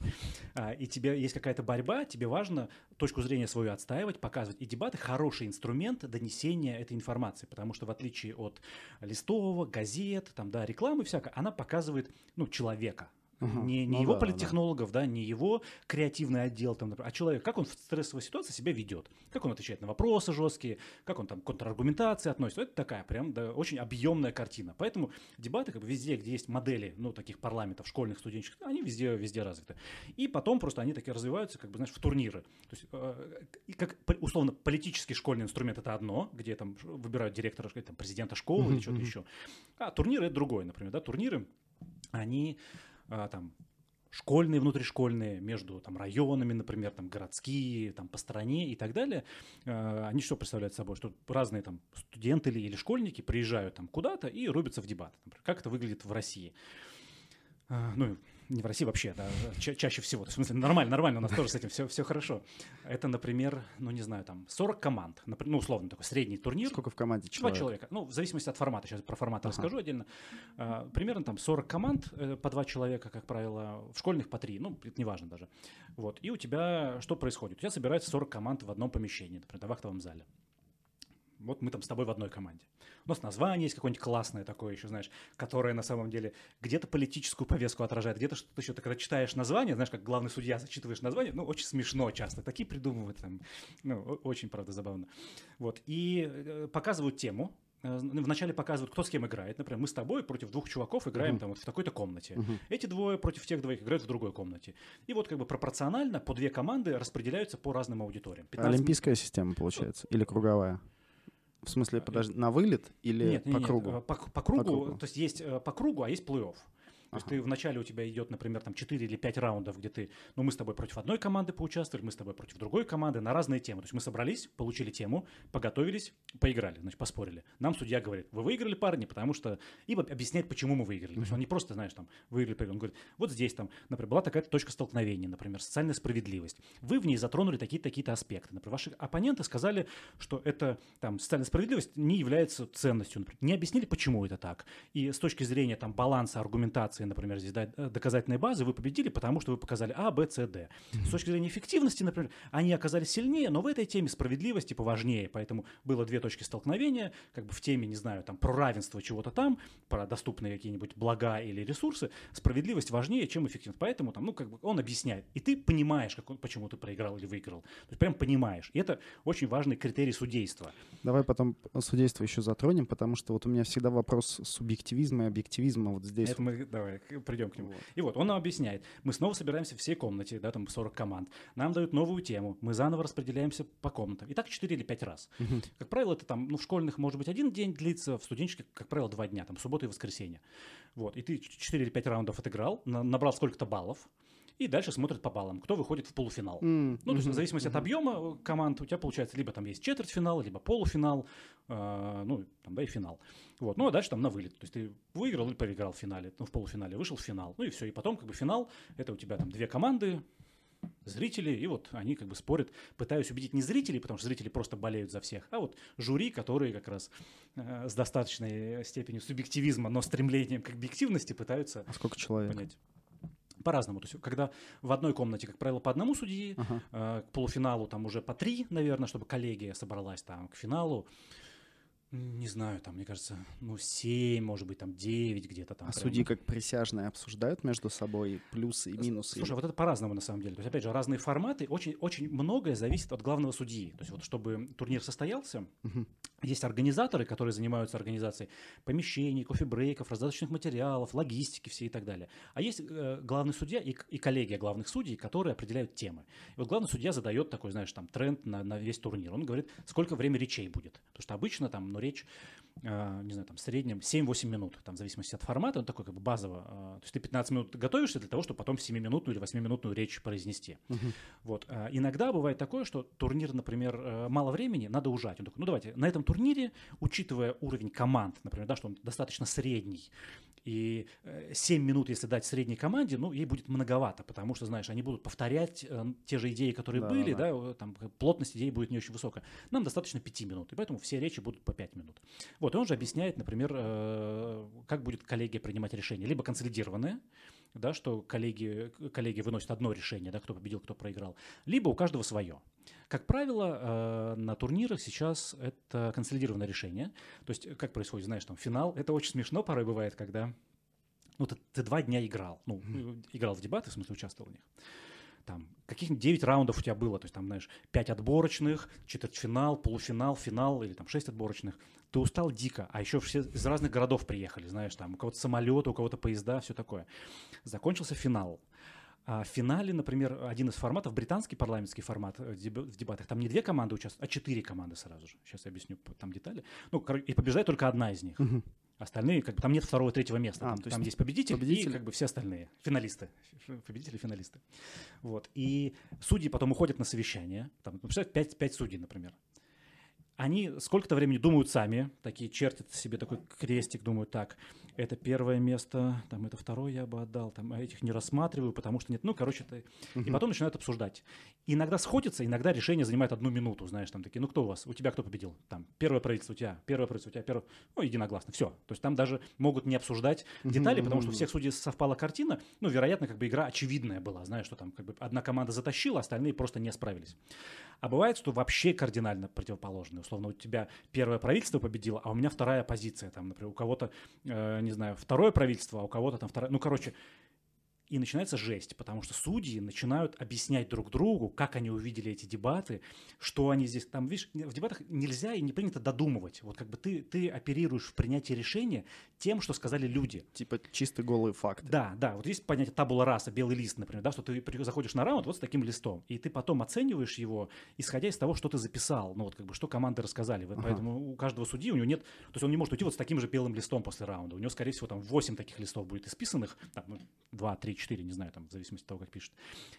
а, и тебе есть какая-то борьба, тебе важно точку зрения свою отстаивать, показывать, и дебаты хороший инструмент донесения этой информации, потому что в отличие отличие от листового, газет, там, да, рекламы всякой, она показывает, ну, человека, Угу. Не, не ну его да, политтехнологов, да. да, не его креативный отдел, там, а человек, как он в стрессовой ситуации себя ведет, как он отвечает на вопросы жесткие, как он там к контраргументации относится. Это такая прям да, очень объемная картина. Поэтому дебаты как бы везде, где есть модели, ну, таких парламентов, школьных, студенческих, они везде, везде развиты. И потом просто они такие развиваются, как бы, знаешь, в турниры. То есть, э, как условно политический школьный инструмент это одно, где там выбирают директора, там, президента школы или что-то еще. А турниры это другое, например, да, турниры, они а, там школьные, внутришкольные, между там, районами, например, там, городские, там, по стране и так далее, э, они что представляют собой? Что разные там студенты или, или школьники приезжают там куда-то и рубятся в дебаты. Например, как это выглядит в России. Э, ну, не в России вообще, да, ча- чаще всего. В смысле, нормально, нормально, у нас тоже с этим все, все хорошо. Это, например, ну не знаю, там 40 команд, ну условно такой средний турнир. Сколько в команде человек? Два человека. Ну, в зависимости от формата, сейчас про формат ага. расскажу отдельно. А, примерно там 40 команд, э, по два человека, как правило, в школьных по три, ну, это неважно даже. Вот, и у тебя что происходит? У тебя собирается 40 команд в одном помещении, например, в актовом зале вот мы там с тобой в одной команде. У нас название есть какое-нибудь классное такое еще, знаешь, которое на самом деле где-то политическую повестку отражает, где-то что-то еще. Ты когда читаешь название, знаешь, как главный судья зачитываешь название, ну, очень смешно часто. Такие придумывают там, ну, очень, правда, забавно. Вот, и э, показывают тему, э, вначале показывают, кто с кем играет. Например, мы с тобой против двух чуваков играем uh-huh. там вот в такой-то комнате. Uh-huh. Эти двое против тех двоих играют в другой комнате. И вот как бы пропорционально по две команды распределяются по разным аудиториям. 15... Олимпийская система получается? Или круговая? В смысле, подожди, на вылет или нет, по нет, кругу? Нет, по, по кругу? По кругу. То есть есть по кругу, а есть плей-офф. То есть ты вначале у тебя идет, например, там 4 или 5 раундов, где ты, ну, мы с тобой против одной команды поучаствовали, мы с тобой против другой команды на разные темы. То есть мы собрались, получили тему, поготовились, поиграли, значит, поспорили. Нам судья говорит, вы выиграли, парни, потому что... И объясняет, почему мы выиграли. То есть он не просто, знаешь, там, выиграли, проиграли. Он говорит, вот здесь там, например, была такая точка столкновения, например, социальная справедливость. Вы в ней затронули такие-то такие аспекты. Например, ваши оппоненты сказали, что это, там, социальная справедливость не является ценностью. Например, не объяснили, почему это так. И с точки зрения, там, баланса аргументации, например, здесь, Э, доказательной базы вы победили, потому что вы показали А, Б, С, Д. С точки зрения эффективности, например, они оказались сильнее, но в этой теме справедливости поважнее, поэтому было две точки столкновения, как бы в теме, не знаю, там, про равенство чего-то там, про доступные какие-нибудь блага или ресурсы, справедливость важнее, чем эффективность. Поэтому там, ну, как бы он объясняет. И ты понимаешь, как он, почему ты проиграл или выиграл. То есть прям понимаешь. И это очень важный критерий судейства. Давай потом судейство еще затронем, потому что вот у меня всегда вопрос субъективизма и объективизма вот здесь. Это мы, давай, придем к нему. Вот. И вот он нам объясняет. Мы снова собираемся в всей комнате, да, там 40 команд. Нам дают новую тему. Мы заново распределяемся по комнатам. И так 4 или 5 раз. Угу. Как правило, это там, ну, в школьных, может быть, один день длится, в студенческих, как правило, два дня, там, суббота и воскресенье. Вот. И ты 4 или 5 раундов отыграл, набрал сколько-то баллов, и дальше смотрят по баллам, кто выходит в полуфинал. Mm-hmm. Ну, то есть в зависимости mm-hmm. от объема э, команд у тебя получается либо там есть четвертьфинал, либо полуфинал, э, ну, там, да, и финал. Вот. Ну, а дальше там на вылет. То есть ты выиграл или проиграл в финале, ну, в полуфинале, вышел в финал. Ну и все. И потом как бы финал, это у тебя там две команды, зрители, и вот они как бы спорят, пытаюсь убедить не зрителей, потому что зрители просто болеют за всех, а вот жюри, которые как раз э, с достаточной степенью субъективизма, но стремлением к объективности пытаются а сколько человек? понять по-разному. То есть, когда в одной комнате, как правило, по одному судьи, uh-huh. э, к полуфиналу там уже по три, наверное, чтобы коллегия собралась там к финалу. Не знаю, там, мне кажется, ну, 7, может быть, там 9 где-то там. А прям. судьи как присяжные обсуждают между собой плюсы и минусы? Слушай, вот это по-разному на самом деле. То есть, опять же, разные форматы, очень, очень многое зависит от главного судьи. То есть, вот чтобы турнир состоялся, угу. есть организаторы, которые занимаются организацией помещений, кофе-брейков, раздаточных материалов, логистики все и так далее. А есть э, главный судья и, и коллегия главных судей, которые определяют темы. И вот главный судья задает такой, знаешь, там, тренд на, на весь турнир. Он говорит, сколько время речей будет. Потому что обычно там, ну, речь, э, не знаю, там в среднем 7-8 минут, там в зависимости от формата, он такой как бы базово. Э, то есть ты 15 минут готовишься для того, чтобы потом 7-минутную или 8-минутную речь произнести. Uh-huh. Вот. Э, иногда бывает такое, что турнир, например, мало времени, надо ужать. Он такой, ну давайте, на этом турнире, учитывая уровень команд, например, да, что он достаточно средний, и 7 минут, если дать средней команде, ну, ей будет многовато, потому что, знаешь, они будут повторять э, те же идеи, которые да, были, да. да, там плотность идей будет не очень высокая. Нам достаточно 5 минут, и поэтому все речи будут по 5 минут. Вот, и он же объясняет, например, э, как будет коллегия принимать решение. Либо консолидированное, да, что коллеги, коллеги выносят одно решение, да, кто победил, кто проиграл, либо у каждого свое. Как правило, э, на турнирах сейчас это консолидированное решение. То есть, как происходит, знаешь, там финал, это очень смешно порой бывает, когда ну, ты, ты два дня играл, ну, mm-hmm. играл в дебаты, в смысле, участвовал в них там каких-нибудь 9 раундов у тебя было, то есть там, знаешь, 5 отборочных, четвертьфинал, полуфинал, финал или там 6 отборочных. Ты устал дико, а еще все из разных городов приехали, знаешь, там у кого-то самолеты, у кого-то поезда, все такое. Закончился финал. А в финале, например, один из форматов, британский парламентский формат э, в дебатах, там не две команды участвуют, а четыре команды сразу же. Сейчас я объясню там детали. Ну, и побеждает только одна из них. Угу. Остальные, как бы там нет второго, третьего места. А, там, то есть там есть победитель, победитель и как бы все остальные финалисты, победители, финалисты. Вот. И судьи потом уходят на совещание. Там, представляете, пять, пять судей, например они сколько-то времени думают сами, такие чертят себе такой крестик, думают так, это первое место, там это второе я бы отдал, там а этих не рассматриваю, потому что нет, ну, короче, это... И потом начинают обсуждать. Иногда сходятся, иногда решение занимает одну минуту, знаешь, там такие, ну, кто у вас, у тебя кто победил? Там, первое правительство у тебя, первое правительство у тебя, первое, ну, единогласно, все. То есть там даже могут не обсуждать детали, потому что у всех судей совпала картина, ну, вероятно, как бы игра очевидная была, знаешь, что там как бы одна команда затащила, остальные просто не справились. А бывает, что вообще кардинально противоположное. Условно, у тебя первое правительство победило, а у меня вторая позиция. Там, например, у кого-то, э, не знаю, второе правительство, а у кого-то там вторая... Ну, короче, и начинается жесть, потому что судьи начинают объяснять друг другу, как они увидели эти дебаты, что они здесь... Там, видишь, в дебатах нельзя и не принято додумывать. Вот как бы ты, ты оперируешь в принятии решения тем, что сказали люди. Типа чисто голые факты. Да, да. Вот есть понятие табула раса, белый лист, например, да, что ты заходишь на раунд вот с таким листом, и ты потом оцениваешь его, исходя из того, что ты записал, ну вот как бы что команды рассказали. Ага. Поэтому у каждого судьи у него нет... То есть он не может уйти вот с таким же белым листом после раунда. У него, скорее всего, там 8 таких листов будет исписанных, там, ну, 2, 3, 4, не знаю, там, в зависимости от того, как пишет.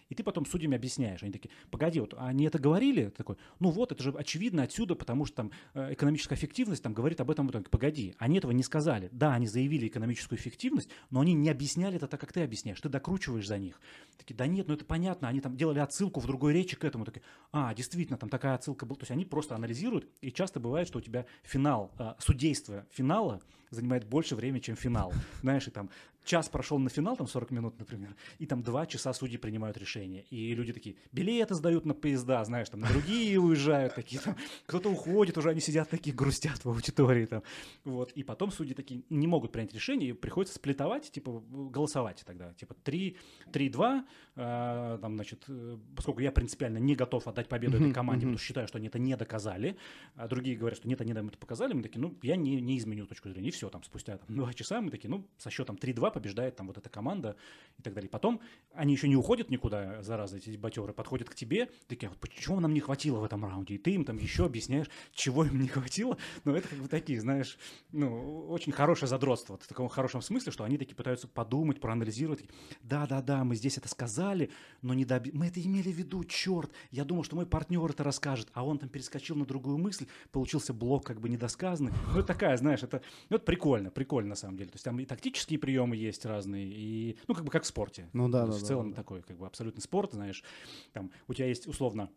И ты потом судьями объясняешь. Они такие, погоди, вот они это говорили? Ты такой, ну вот, это же очевидно отсюда, потому что там э, экономическая эффективность там говорит об этом. Вот, погоди, они этого не сказали. Да, они заявили экономическую эффективность, но они не объясняли это так, как ты объясняешь. Ты докручиваешь за них. Такие, да нет, ну это понятно, они там делали отсылку в другой речи к этому. Такие, а, действительно, там такая отсылка была. То есть они просто анализируют, и часто бывает, что у тебя финал, э, судейство финала занимает больше времени, чем финал. Знаешь, и там час прошел на финал, там 40 минут, например, и там два часа судьи принимают решение. И люди такие, билеты сдают на поезда, знаешь, там другие уезжают такие, там, кто-то уходит, уже они сидят такие, грустят в аудитории там. Вот. И потом судьи такие не могут принять решение, и приходится сплитовать, типа голосовать тогда. Типа 3-2, э, там, значит, э, поскольку я принципиально не готов отдать победу этой команде, потому что считаю, что они это не доказали, а другие говорят, что нет, они нам это показали, мы такие, ну, я не, не изменю точку зрения. И все, там, спустя там, два часа мы такие, ну, со счетом 3-2 побеждает там вот эта команда и так далее. Потом они еще не уходят никуда, зараза, эти дебатеры, подходят к тебе, такие, «А вот почему нам не хватило в этом раунде? И ты им там еще объясняешь, чего им не хватило. Но это как бы такие, знаешь, ну, очень хорошее задротство, в таком хорошем смысле, что они такие пытаются подумать, проанализировать. Да-да-да, мы здесь это сказали, но не доби... Мы это имели в виду, черт. Я думал, что мой партнер это расскажет, а он там перескочил на другую мысль, получился блок как бы недосказанный. Ну, такая, знаешь, это, ну, это прикольно, прикольно на самом деле. То есть там и тактические приемы есть разные, и, ну, как бы как в спорте. Ну да, да. В да, целом да, такой, как бы абсолютный спорт, знаешь, там у тебя есть условно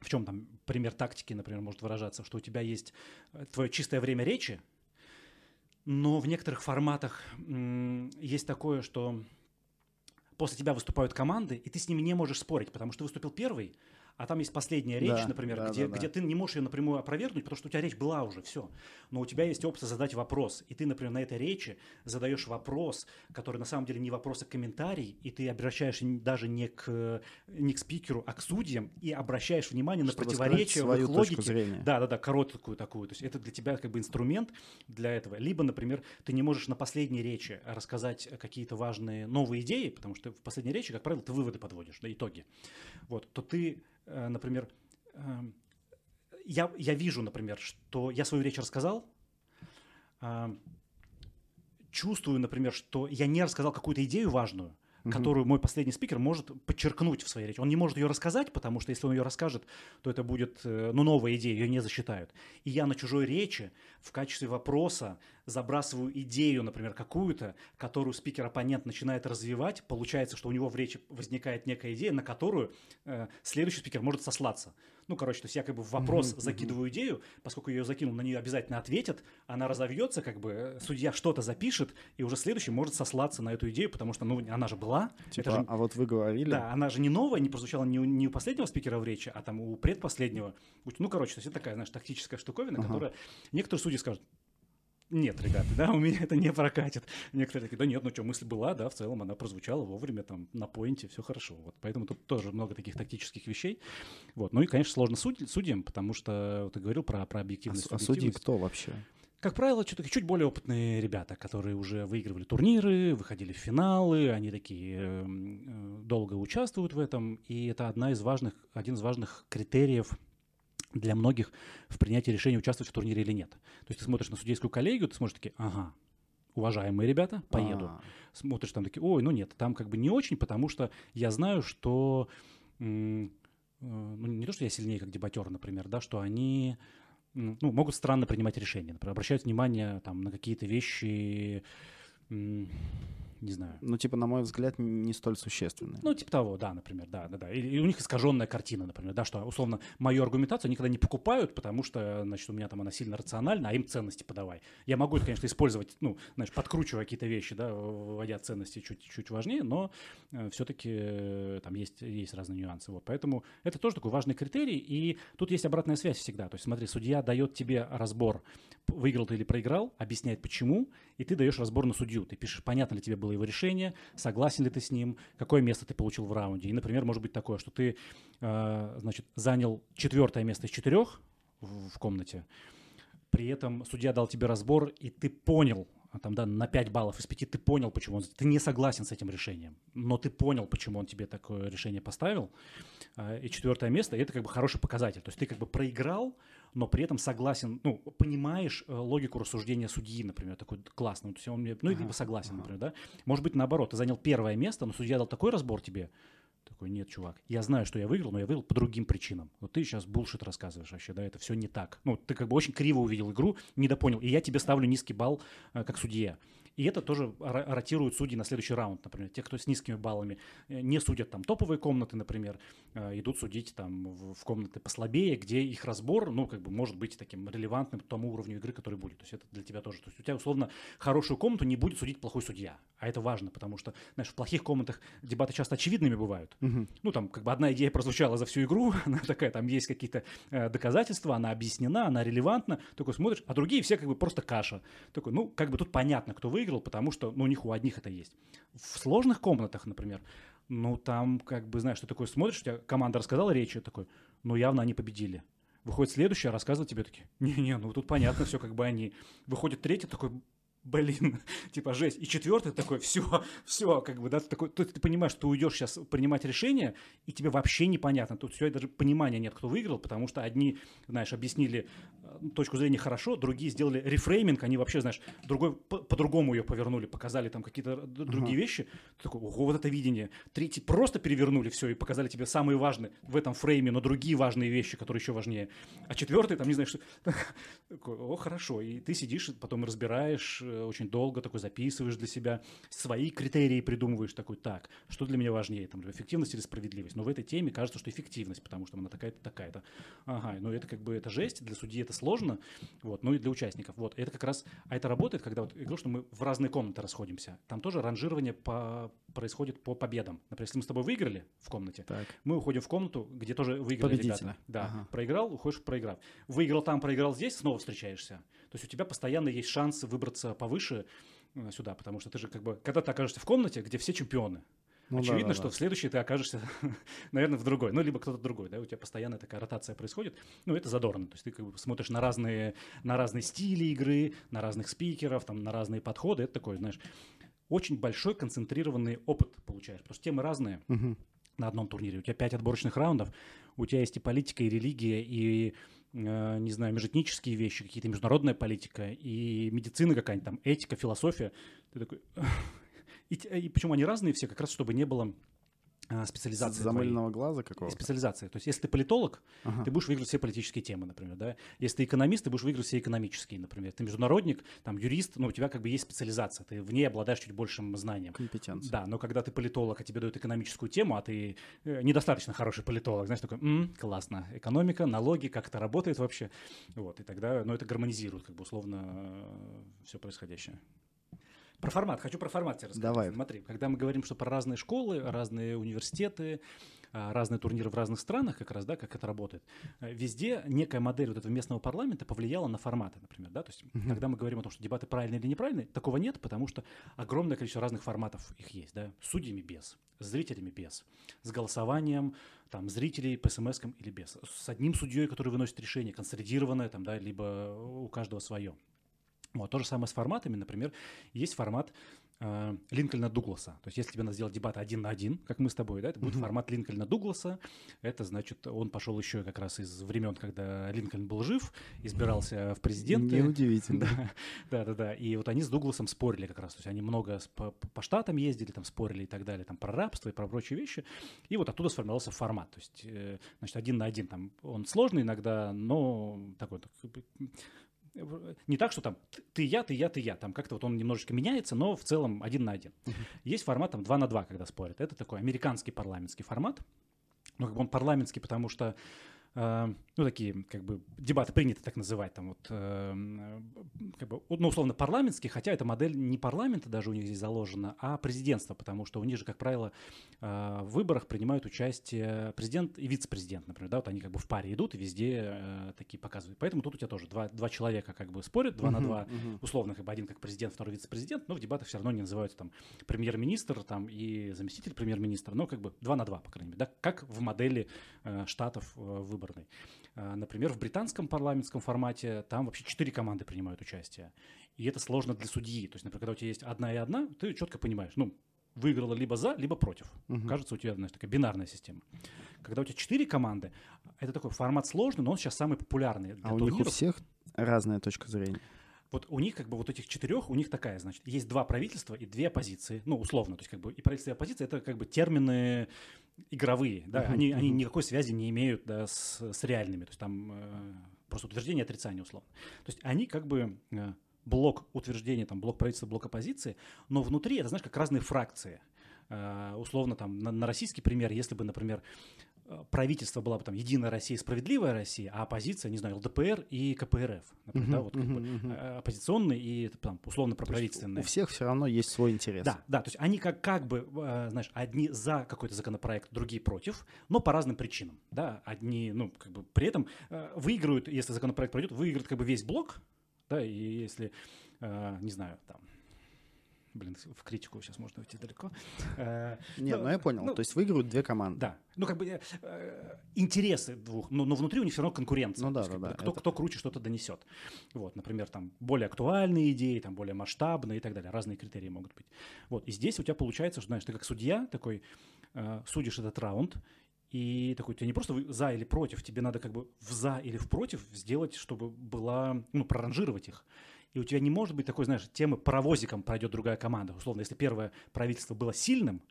в чем там пример тактики, например, может выражаться, что у тебя есть э, твое чистое время речи, но в некоторых форматах есть такое, что после тебя выступают команды, и ты с ними не можешь спорить, потому что ты выступил первый, а там есть последняя речь, да, например, да, где, да, где ты не можешь ее напрямую опровергнуть, потому что у тебя речь была уже, все. Но у тебя есть опция задать вопрос, и ты, например, на этой речи задаешь вопрос, который на самом деле не вопрос, а комментарий, и ты обращаешься даже не к, не к спикеру, а к судьям, и обращаешь внимание Чтобы на противоречия в их логике. Да, да, да, короткую такую. То есть это для тебя как бы инструмент для этого. Либо, например, ты не можешь на последней речи рассказать какие-то важные новые идеи, потому что в последней речи, как правило, ты выводы подводишь, да, итоги. Вот, то ты например, эм, я, я вижу, например, что я свою речь рассказал, эм, чувствую, например, что я не рассказал какую-то идею важную, угу. которую мой последний спикер может подчеркнуть в своей речи. Он не может ее рассказать, потому что если он ее расскажет, то это будет э, ну, новая идея, ее не засчитают. И я на чужой речи в качестве вопроса забрасываю идею, например, какую-то, которую спикер-оппонент начинает развивать, получается, что у него в речи возникает некая идея, на которую э, следующий спикер может сослаться. Ну, короче, то есть я как бы в вопрос mm-hmm. закидываю идею, поскольку я ее закинул, на нее обязательно ответят, она разовьется, как бы э, судья что-то запишет, и уже следующий может сослаться на эту идею, потому что, ну, она же была. Типа, же, а вот вы говорили. Да, она же не новая, не прозвучала не у, не у последнего спикера в речи, а там у предпоследнего. Ну, короче, то есть это такая, знаешь, тактическая штуковина, ага. которая некоторые судьи скажут, нет, ребята, да, у меня это не прокатит. Некоторые такие, да нет, ну что, мысль была, да, в целом она прозвучала вовремя, там, на поинте, все хорошо. Вот, поэтому тут тоже много таких тактических вещей. Вот, ну и, конечно, сложно суд, судьям, потому что ты говорил про, про объективность. А, а судьи кто вообще? Как правило, чуть, чуть более опытные ребята, которые уже выигрывали турниры, выходили в финалы, они такие э, э долго участвуют в этом, и это одна из важных, один из важных критериев для многих в принятии решения участвовать в турнире или нет. То есть ты смотришь на судейскую коллегию, ты смотришь такие, ага, уважаемые ребята, поеду. А-а-а. Смотришь там такие, ой, ну нет, там как бы не очень, потому что я знаю, что э, ну, не то, что я сильнее как дебатер, например, да, что они ну, могут странно принимать решения, например, обращают внимание там на какие-то вещи, не знаю. Ну, типа, на мой взгляд, не столь существенные. Ну, типа того, да, например, да, да, да. И, у них искаженная картина, например, да, что, условно, мою аргументацию никогда не покупают, потому что, значит, у меня там она сильно рациональна, а им ценности подавай. Я могу это, конечно, использовать, ну, знаешь, подкручивая какие-то вещи, да, вводя ценности чуть-чуть важнее, но э, все-таки э, там есть, есть разные нюансы. Вот, поэтому это тоже такой важный критерий, и тут есть обратная связь всегда. То есть, смотри, судья дает тебе разбор, выиграл ты или проиграл, объясняет почему, и ты даешь разбор на судью. Ты пишешь, понятно ли тебе было увидел его решение, согласен ли ты с ним, какое место ты получил в раунде. И, например, может быть такое, что ты, э, значит, занял четвертое место из четырех в, комнате, при этом судья дал тебе разбор, и ты понял, там, да, на 5 баллов из 5 ты понял, почему он... Ты не согласен с этим решением, но ты понял, почему он тебе такое решение поставил. А, и четвертое место, это как бы хороший показатель. То есть ты как бы проиграл, но при этом согласен, ну, понимаешь э, логику рассуждения судьи, например, такой классный. То есть он мне, ну, либо согласен, например, да. Может быть, наоборот, ты занял первое место, но судья дал такой разбор тебе, такой, нет, чувак, я знаю, что я выиграл, но я выиграл по другим причинам. Вот ты сейчас булшит рассказываешь вообще, да, это все не так. Ну, ты как бы очень криво увидел игру, недопонял, и я тебе ставлю низкий балл э, как судья. И это тоже ротируют судьи на следующий раунд, например. Те, кто с низкими баллами э, не судят там топовые комнаты, например, э, идут судить там в комнаты послабее, где их разбор, ну, как бы может быть таким релевантным к тому уровню игры, который будет. То есть это для тебя тоже. То есть у тебя, условно, хорошую комнату не будет судить плохой судья. А это важно, потому что, знаешь, в плохих комнатах дебаты часто очевидными бывают. Угу. Ну, там, как бы одна идея прозвучала за всю игру, она такая, там есть какие-то э, доказательства, она объяснена, она релевантна, такой смотришь, а другие все как бы просто каша. Такой, ну, как бы тут понятно, кто выиграл, потому что, ну, у них у одних это есть. В сложных комнатах, например, ну, там, как бы, знаешь, ты такой смотришь, у тебя команда рассказала речь, такой, ну, явно они победили. Выходит следующая, рассказывает тебе такие, не-не, ну тут понятно все, как бы они. Выходит третий такой, блин, типа жесть. И четвертый такой, все, все, как бы, да, ты такой, ты, ты понимаешь, что ты уйдешь сейчас принимать решение, и тебе вообще непонятно. Тут все даже понимания нет, кто выиграл, потому что одни, знаешь, объяснили э, точку зрения хорошо, другие сделали рефрейминг, они вообще, знаешь, другой по-другому ее повернули, показали там какие-то другие uh-huh. вещи. Ты такой, ого, вот это видение. Третий просто перевернули все и показали тебе самые важные в этом фрейме, но другие важные вещи, которые еще важнее. А четвертый, там, не знаю, что... О, хорошо. И ты сидишь, потом разбираешь, Э, очень долго такой записываешь для себя, свои критерии придумываешь, такой, так, что для меня важнее, там, эффективность или справедливость. Но в этой теме кажется, что эффективность, потому что она такая-то, такая-то. Ага, но это как бы, это жесть, для судьи это сложно, вот, ну и для участников. Вот, это как раз, а это работает, когда вот, я говорю, что мы в разные комнаты расходимся. Там тоже ранжирование по, происходит по победам. Например, если мы с тобой выиграли в комнате, так. мы уходим в комнату, где тоже выиграли Победитель. ребята. Да, ага. проиграл, уходишь проиграв. Выиграл там, проиграл здесь, снова встречаешься. То есть у тебя постоянно есть шанс выбраться повыше э, сюда, потому что ты же как бы, когда ты окажешься в комнате, где все чемпионы, ну, Очевидно, да, да, что да. в следующей ты окажешься, наверное, в другой. Ну, либо кто-то другой, да, у тебя постоянно такая ротация происходит. Ну, это задорно. То есть ты как бы смотришь на разные, на разные стили игры, на разных спикеров, там, на разные подходы. Это такой, знаешь, очень большой концентрированный опыт получаешь. Потому что темы разные. Угу. На одном турнире. У тебя пять отборочных раундов, у тебя есть и политика, и религия, и не знаю, межэтнические вещи, какие-то международная политика и медицина какая-нибудь там, этика, философия. Ты такой... И, и почему они разные все, как раз чтобы не было специализации. Замыленного твоей. глаза какого-то? Специализации. То есть, если ты политолог, ага. ты будешь выиграть все политические темы, например, да. Если ты экономист, ты будешь выиграть все экономические, например. Ты международник, там, юрист, ну, у тебя как бы есть специализация, ты в ней обладаешь чуть большим знанием. Компетенция. Да, но когда ты политолог, а тебе дают экономическую тему, а ты э, недостаточно хороший политолог, знаешь, такой, М, классно, экономика, налоги, как это работает вообще, вот, и тогда, ну, это гармонизирует, как бы, условно, э, все происходящее. Про формат. Хочу про формат тебе рассказать. Давай. Смотри, когда мы говорим, что про разные школы, разные университеты, а, разные турниры в разных странах, как раз, да, как это работает. Э, везде некая модель вот этого местного парламента повлияла на форматы, например, да, то есть uh-huh. когда мы говорим о том, что дебаты правильные или неправильные, такого нет, потому что огромное количество разных форматов их есть, да, с судьями без, с зрителями без, с голосованием, там, зрителей по смс или без, с одним судьей, который выносит решение, консолидированное, там, да, либо у каждого свое. Вот, то же самое с форматами, например, есть формат э, Линкольна Дугласа. То есть, если тебе надо сделать дебат один на один, как мы с тобой, да, это будет mm-hmm. формат Линкольна Дугласа. Это значит, он пошел еще как раз из времен, когда Линкольн был жив, избирался в президенты. Неудивительно. Да, да, да. И вот они с Дугласом спорили как раз. То есть, они много по, по штатам ездили, там спорили и так далее, там про рабство и про прочие вещи. И вот оттуда сформировался формат. То есть, э, значит, один на один там он сложный иногда, но такой не так, что там ты я, ты я, ты я. Там как-то вот он немножечко меняется, но в целом один на один. Uh-huh. Есть формат там 2 на 2, когда спорят. Это такой американский парламентский формат. Ну, как бы он парламентский, потому что ну, такие, как бы, дебаты принято так называть, там вот, э, как бы, ну, условно, парламентские, хотя эта модель не парламента даже у них здесь заложена, а президентство, потому что у них же, как правило, э, в выборах принимают участие президент и вице-президент, например, да, вот они как бы в паре идут и везде э, такие показывают. Поэтому тут у тебя тоже два, два человека как бы спорят, два uh-huh, на два, uh-huh. условно, как бы один как президент, второй вице-президент, но в дебатах все равно не называются там премьер-министр там и заместитель премьер-министра, но как бы два на два, по крайней мере, да, как в модели э, штатов э, выборной. Э, например, в британском парламентском формате там вообще четыре команды принимают участие. И это сложно для судьи. То есть, например, когда у тебя есть одна и одна, ты четко понимаешь, ну, выиграла либо за, либо против. Угу. Кажется, у тебя, знаешь, такая бинарная система. Когда у тебя четыре команды, это такой формат сложный, но он сейчас самый популярный. Для а турниров. у них у всех разная точка зрения. Вот у них как бы вот этих четырех, у них такая, значит, есть два правительства и две оппозиции, ну, условно, то есть как бы и правительство, и оппозиция — это как бы термины игровые, да, uh-huh, они, uh-huh. они никакой связи не имеют, да, с, с реальными, то есть там э, просто утверждение, отрицание, условно. То есть они как бы э, блок утверждения, там, блок правительства, блок оппозиции, но внутри это, знаешь, как разные фракции. Э, условно, там, на, на российский пример, если бы, например, правительство была бы там Единая Россия, Справедливая Россия, а оппозиция, не знаю, ЛДПР и КПРФ, например, uh-huh, да, вот как бы, uh-huh. оппозиционные и там условно проправительственные. У всех все равно есть свой интерес. Да, да, то есть они как как бы, э, знаешь, одни за какой-то законопроект, другие против, но по разным причинам, да, одни, ну как бы при этом выиграют, если законопроект пройдет, выиграет как бы весь блок, да, и если, не знаю, там Блин, в критику сейчас можно уйти далеко. Э, Нет, ну я понял. Ну, То есть выигрывают две команды. Да. Ну, как бы э, интересы двух, но, но внутри у них все равно конкуренция. Ну да, да, да. Кто, кто круче что-то донесет. Вот, например, там более актуальные идеи, там более масштабные и так далее. Разные критерии могут быть. Вот, и здесь у тебя получается, что, знаешь, ты как судья такой э, судишь этот раунд, и такой, тебе не просто за или против, тебе надо как бы в за или в против сделать, чтобы была, ну, проранжировать их и у тебя не может быть такой, знаешь, темы паровозиком пройдет другая команда. Условно, если первое правительство было сильным,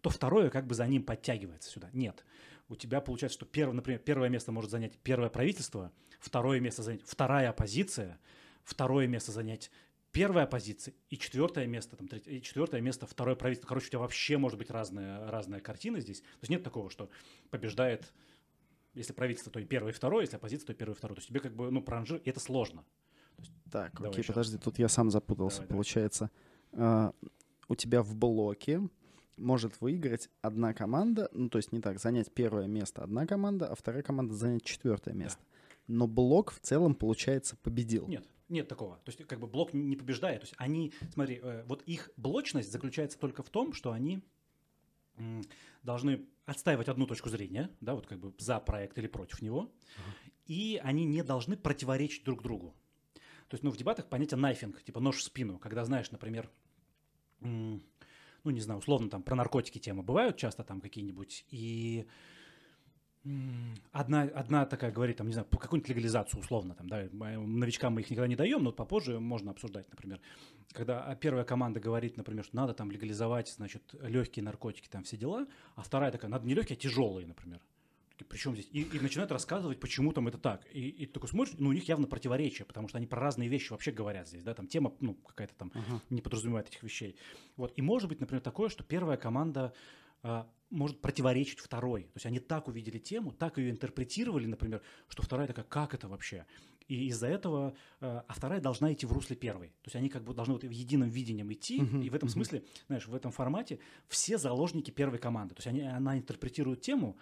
то второе как бы за ним подтягивается сюда. Нет. У тебя получается, что первое, например, первое место может занять первое правительство, второе место занять вторая оппозиция, второе место занять первая оппозиция и четвертое место, там, третье, и четвертое место второе правительство. Короче, у тебя вообще может быть разная, разная картина здесь. То есть нет такого, что побеждает, если правительство, то и первое, и второе, если оппозиция, то и первое, и второе. То есть тебе как бы, ну, пранжир, и это сложно. Так, Давай окей, еще. подожди, тут я сам запутался. Давай, Получается, давай. Э, у тебя в блоке может выиграть одна команда, ну то есть не так, занять первое место одна команда, а вторая команда занять четвертое место. Да. Но блок в целом, получается, победил. Нет, нет такого. То есть как бы блок не побеждает. То есть они, смотри, э, вот их блочность заключается только в том, что они должны отстаивать одну точку зрения, да, вот как бы за проект или против него, uh-huh. и они не должны противоречить друг другу. То есть, ну, в дебатах понятие найфинг, типа нож в спину, когда знаешь, например, ну, не знаю, условно там про наркотики темы бывают часто там какие-нибудь, и Одна, одна такая говорит, там, не знаю, какую-нибудь легализацию условно, там, да, новичкам мы их никогда не даем, но попозже можно обсуждать, например. Когда первая команда говорит, например, что надо там легализовать, значит, легкие наркотики, там все дела, а вторая такая, надо не легкие, а тяжелые, например. Причем здесь? И, и начинают рассказывать, почему там это так. И, и ты такой смотришь, ну, у них явно противоречие, потому что они про разные вещи вообще говорят здесь, да, там тема, ну, какая-то там uh-huh. не подразумевает этих вещей. Вот. И может быть, например, такое, что первая команда а, может противоречить второй. То есть они так увидели тему, так ее интерпретировали, например, что вторая такая, как это вообще? И из-за этого, а, а вторая должна идти в русле первой. То есть они как бы должны вот в едином видении идти, uh-huh, и в этом uh-huh. смысле, знаешь, в этом формате все заложники первой команды. То есть они, она интерпретирует тему,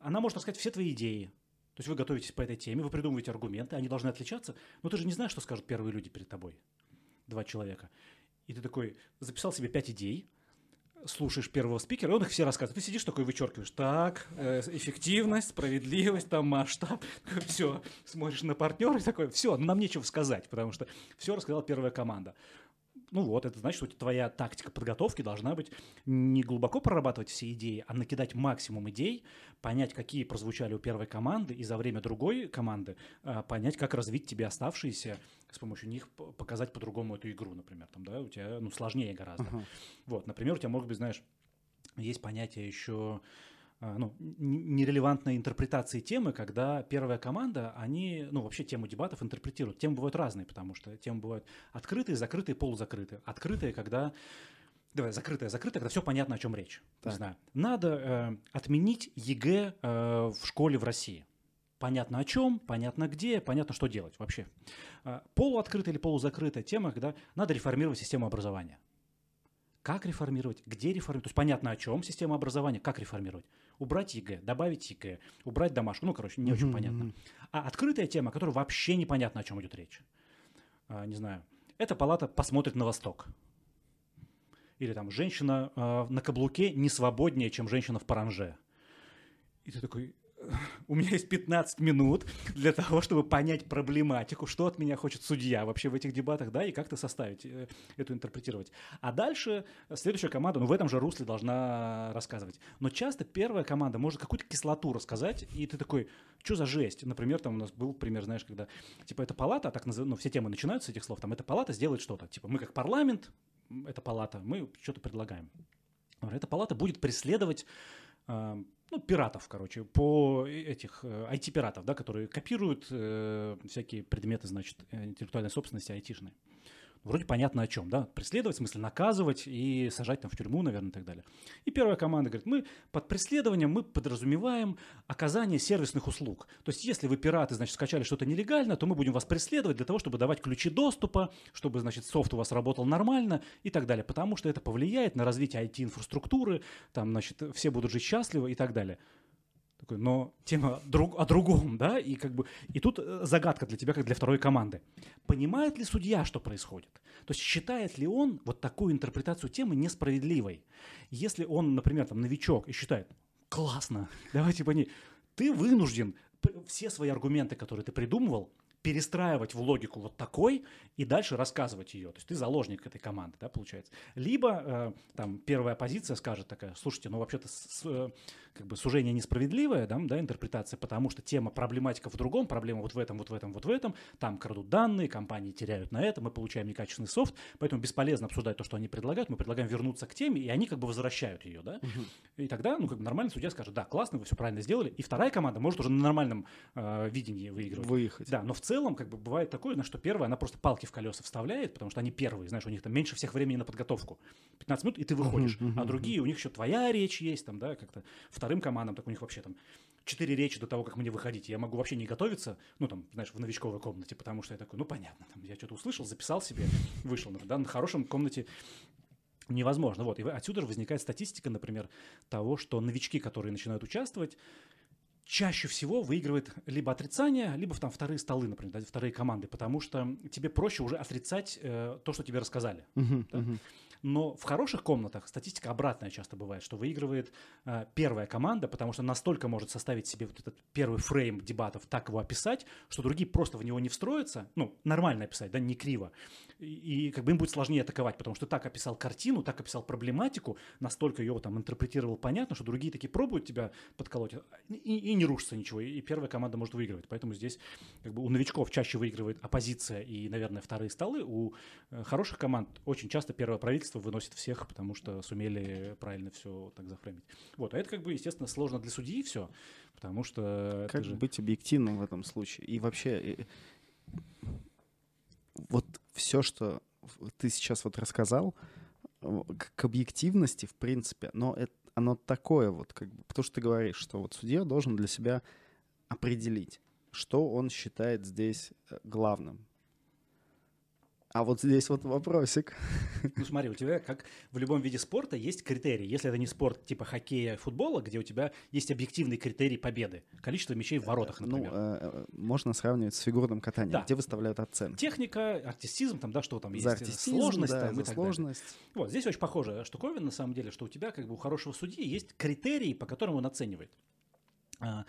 она может рассказать все твои идеи. То есть вы готовитесь по этой теме, вы придумываете аргументы, они должны отличаться, но ты же не знаешь, что скажут первые люди перед тобой, два человека. И ты такой записал себе пять идей, слушаешь первого спикера, и он их все рассказывает. Ты сидишь такой, вычеркиваешь, так, э, эффективность, справедливость, там масштаб, все, смотришь на партнера и такой, все, нам нечего сказать, потому что все рассказала первая команда ну вот, это значит, что твоя тактика подготовки должна быть не глубоко прорабатывать все идеи, а накидать максимум идей, понять, какие прозвучали у первой команды, и за время другой команды а, понять, как развить тебе оставшиеся, с помощью них показать по-другому эту игру, например. Там, да, у тебя ну, сложнее гораздо. Uh-huh. Вот, например, у тебя, может быть, знаешь, есть понятие еще ну, нерелевантной интерпретации темы, когда первая команда, они, ну, вообще тему дебатов интерпретируют. Темы бывают разные, потому что темы бывают открытые, закрытые, полузакрытые. Открытые, когда Давай, закрытая, закрытая, когда все понятно, о чем речь. Так. Не знаю. Надо э, отменить ЕГЭ э, в школе в России. понятно о чем, понятно где, понятно, что делать вообще. А, полуоткрытая или полузакрытая тема, когда надо реформировать систему образования. Как реформировать, где реформировать, то есть понятно о чем система образования, как реформировать. Убрать ЕГЭ, добавить ЕГЭ, убрать домашку, ну, короче, не очень понятно. А открытая тема, которая вообще непонятно, о чем идет речь. А, не знаю, эта палата посмотрит на восток. Или там женщина э, на каблуке не свободнее, чем женщина в паранже. И ты такой, у меня есть 15 минут для того, чтобы понять проблематику, что от меня хочет судья вообще в этих дебатах, да, и как-то составить, э, эту интерпретировать. А дальше следующая команда, ну, в этом же русле должна рассказывать. Но часто первая команда может какую-то кислоту рассказать, и ты такой, что за жесть? Например, там у нас был пример, знаешь, когда, типа, эта палата, так называемая, ну, все темы начинаются с этих слов, там, эта палата сделает что-то. Типа, мы как парламент, эта палата, мы что-то предлагаем. Эта палата будет преследовать э, ну, пиратов, короче, по этих IT-пиратов, э, да, которые копируют э, всякие предметы, значит, интеллектуальной собственности айтишной вроде понятно о чем, да, преследовать, в смысле наказывать и сажать там в тюрьму, наверное, и так далее. И первая команда говорит, мы под преследованием мы подразумеваем оказание сервисных услуг. То есть если вы пираты, значит, скачали что-то нелегально, то мы будем вас преследовать для того, чтобы давать ключи доступа, чтобы, значит, софт у вас работал нормально и так далее, потому что это повлияет на развитие IT-инфраструктуры, там, значит, все будут жить счастливо и так далее такой, но тема друг, о другом, да, и как бы, и тут э, загадка для тебя, как для второй команды. Понимает ли судья, что происходит? То есть считает ли он вот такую интерпретацию темы несправедливой? Если он, например, там новичок и считает, классно, давайте по ней, ты вынужден все свои аргументы, которые ты придумывал, перестраивать в логику вот такой и дальше рассказывать ее. То есть ты заложник этой команды, да, получается. Либо э, там первая позиция скажет такая, слушайте, ну вообще-то с, э, как бы сужение несправедливое, да, да, интерпретация, потому что тема проблематика в другом, проблема вот в этом, вот в этом, вот в этом, там крадут данные, компании теряют на это, мы получаем некачественный софт, поэтому бесполезно обсуждать то, что они предлагают, мы предлагаем вернуться к теме, и они как бы возвращают ее, да, угу. и тогда, ну, как бы нормальный судья скажет, да, классно, вы все правильно сделали, и вторая команда может уже на нормальном э, видении выигрывать. Выехать. Да, но в целом, как бы бывает такое, на что первая, она просто палки в колеса вставляет, потому что они первые, знаешь, у них там меньше всех времени на подготовку. 15 минут, и ты выходишь. Uh-huh, uh-huh, а другие, у них еще твоя речь есть, там, да, как-то вторым командам, так у них вообще там четыре речи до того, как мне выходить. Я могу вообще не готовиться, ну, там, знаешь, в новичковой комнате, потому что я такой, ну, понятно, там, я что-то услышал, записал себе, вышел. Да, на хорошем комнате невозможно. Вот, и отсюда же возникает статистика, например, того, что новички, которые начинают участвовать, чаще всего выигрывает либо отрицание, либо там вторые столы, например, да, вторые команды, потому что тебе проще уже отрицать э, то, что тебе рассказали. Uh-huh, да? uh-huh. Но в хороших комнатах статистика обратная часто бывает, что выигрывает э, первая команда, потому что настолько может составить себе вот этот первый фрейм дебатов, так его описать, что другие просто в него не встроятся, ну, нормально описать, да, не криво. И, и как бы им будет сложнее атаковать, потому что так описал картину, так описал проблематику, настолько ее там интерпретировал понятно, что другие такие пробуют тебя подколоть, и, и не рушится ничего, и первая команда может выигрывать. Поэтому здесь как бы у новичков чаще выигрывает оппозиция и, наверное, вторые столы, у э, хороших команд очень часто первое правительство правительство выносит всех, потому что сумели правильно все так зафреймить. Вот, а это как бы, естественно, сложно для судьи все, потому что... Как же... быть объективным в этом случае? И вообще, вот все, что ты сейчас вот рассказал, к объективности, в принципе, но это, оно такое вот, как бы, потому что ты говоришь, что вот судья должен для себя определить, что он считает здесь э, главным. А вот здесь вот вопросик. Ну смотри, у тебя, как в любом виде спорта, есть критерии. Если это не спорт типа хоккея, футбола, где у тебя есть объективный критерий победы. Количество мячей в воротах, ну, например. Ну, э, можно сравнивать с фигурным катанием, да. где выставляют оценки. Техника, артистизм, там, да, что там за есть. Артистизм, сложность да, там, за и так сложность. Далее. Вот, здесь очень похожая штуковина, на самом деле, что у тебя, как бы, у хорошего судьи есть критерии, по которым он оценивает а,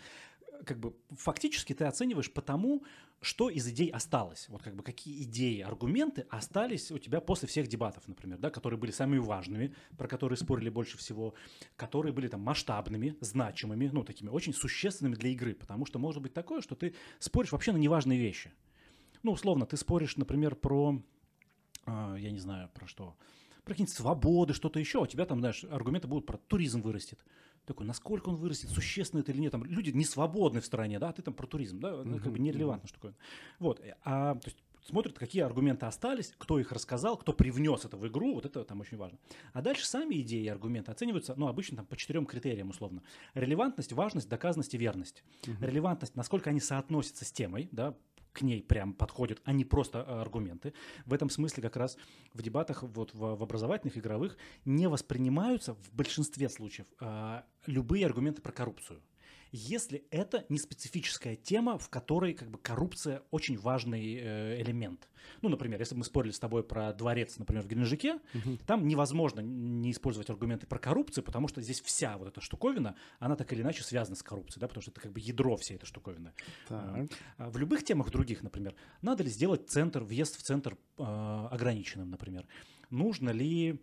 как бы фактически ты оцениваешь по тому, что из идей осталось. Вот как бы какие идеи, аргументы остались у тебя после всех дебатов, например, да, которые были самыми важными, про которые спорили больше всего, которые были там масштабными, значимыми, ну, такими очень существенными для игры, потому что может быть такое, что ты споришь вообще на неважные вещи. Ну, условно, ты споришь, например, про, э, я не знаю, про что, про какие-нибудь свободы, что-то еще, у тебя там, знаешь, аргументы будут про туризм вырастет такой, насколько он вырастет, существенно это или нет. Там люди не свободны в стране, да, а ты там про туризм, да, ну, как бы нерелевантно, что такое. Вот, а, то есть смотрят, какие аргументы остались, кто их рассказал, кто привнес это в игру, вот это там очень важно. А дальше сами идеи и аргументы оцениваются, ну, обычно там по четырем критериям условно. Релевантность, важность, доказанность и верность. Угу. Релевантность, насколько они соотносятся с темой, да, к ней прям подходят, а не просто э, аргументы. В этом смысле как раз в дебатах вот в, в образовательных, игровых не воспринимаются в большинстве случаев э, любые аргументы про коррупцию если это не специфическая тема, в которой как бы коррупция очень важный э, элемент. Ну, например, если мы спорили с тобой про дворец, например, в Геленджике, угу. там невозможно не использовать аргументы про коррупцию, потому что здесь вся вот эта штуковина, она так или иначе связана с коррупцией, да, потому что это как бы ядро всей этой штуковины. Так. А в любых темах других, например, надо ли сделать центр, въезд в центр э, ограниченным, например нужно ли,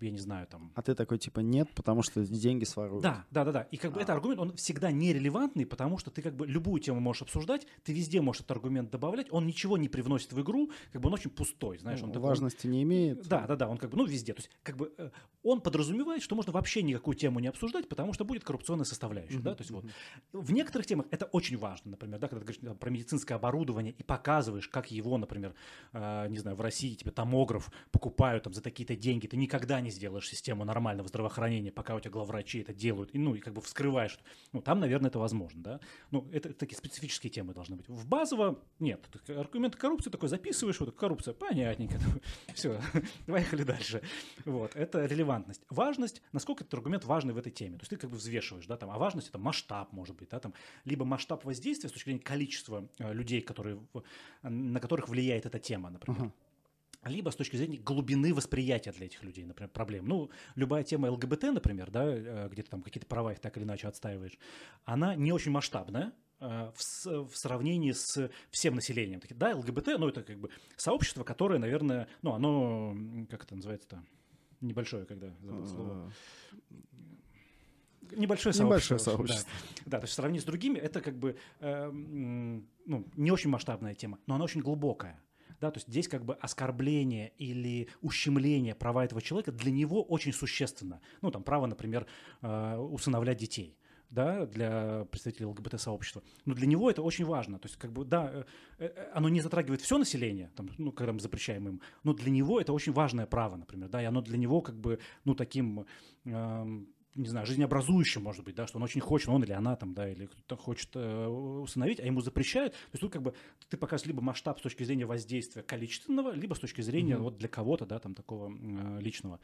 я не знаю, там... А ты такой, типа, нет, потому что деньги своруют. Да, да, да, да. И как бы а. этот аргумент, он всегда нерелевантный, потому что ты как бы любую тему можешь обсуждать, ты везде можешь этот аргумент добавлять, он ничего не привносит в игру, как бы он очень пустой, знаешь. Он такой, Важности не имеет. Да, да, да, он как бы, ну, везде. То есть как бы э, он подразумевает, что можно вообще никакую тему не обсуждать, потому что будет коррупционная составляющая, uh-huh, да, то есть uh-huh. вот. В некоторых темах это очень важно, например, да, когда ты говоришь про медицинское оборудование и показываешь, как его, например, э, не знаю, в России тебе томограф покупают там за такие какие-то деньги, ты никогда не сделаешь систему нормального здравоохранения, пока у тебя главврачи это делают, и, ну, и как бы вскрываешь. Ну, там, наверное, это возможно, да. Ну, это, такие специфические темы должны быть. В базово нет. Аргумент коррупции такой записываешь, вот коррупция, понятненько. Все, поехали дальше. Вот, это релевантность. Важность, насколько этот аргумент важный в этой теме. То есть ты как бы взвешиваешь, да, там, а важность это масштаб, может быть, да, там, либо масштаб воздействия с точки зрения количества э, людей, которые, на которых влияет эта тема, например. Либо с точки зрения глубины восприятия для этих людей, например, проблем. Ну, любая тема ЛГБТ, например, да, э, где ты там какие-то права их так или иначе отстаиваешь, она не очень масштабная, э, в, в сравнении с всем населением. Да, ЛГБТ, ну, это как бы сообщество, которое, наверное, ну, оно, как это называется-то, небольшое, когда забыл слово. Небольшое сообщество. Небольшое сообщество. Да. да, то есть в сравнении с другими, это как бы э, ну, не очень масштабная тема, но она очень глубокая да, то есть здесь как бы оскорбление или ущемление права этого человека для него очень существенно. Ну, там право, например, э, усыновлять детей да, для представителей ЛГБТ-сообщества. Но для него это очень важно. То есть, как бы, да, э, э, оно не затрагивает все население, там, ну, когда мы запрещаем им, но для него это очень важное право, например, да, и оно для него, как бы, ну, таким э, не знаю, жизнеобразующим, может быть, да, что он очень хочет, он или она там, да, или кто-то хочет э, усыновить, а ему запрещают. То есть тут как бы ты показываешь либо масштаб с точки зрения воздействия количественного, либо с точки зрения mm-hmm. вот для кого-то, да, там такого э, личного.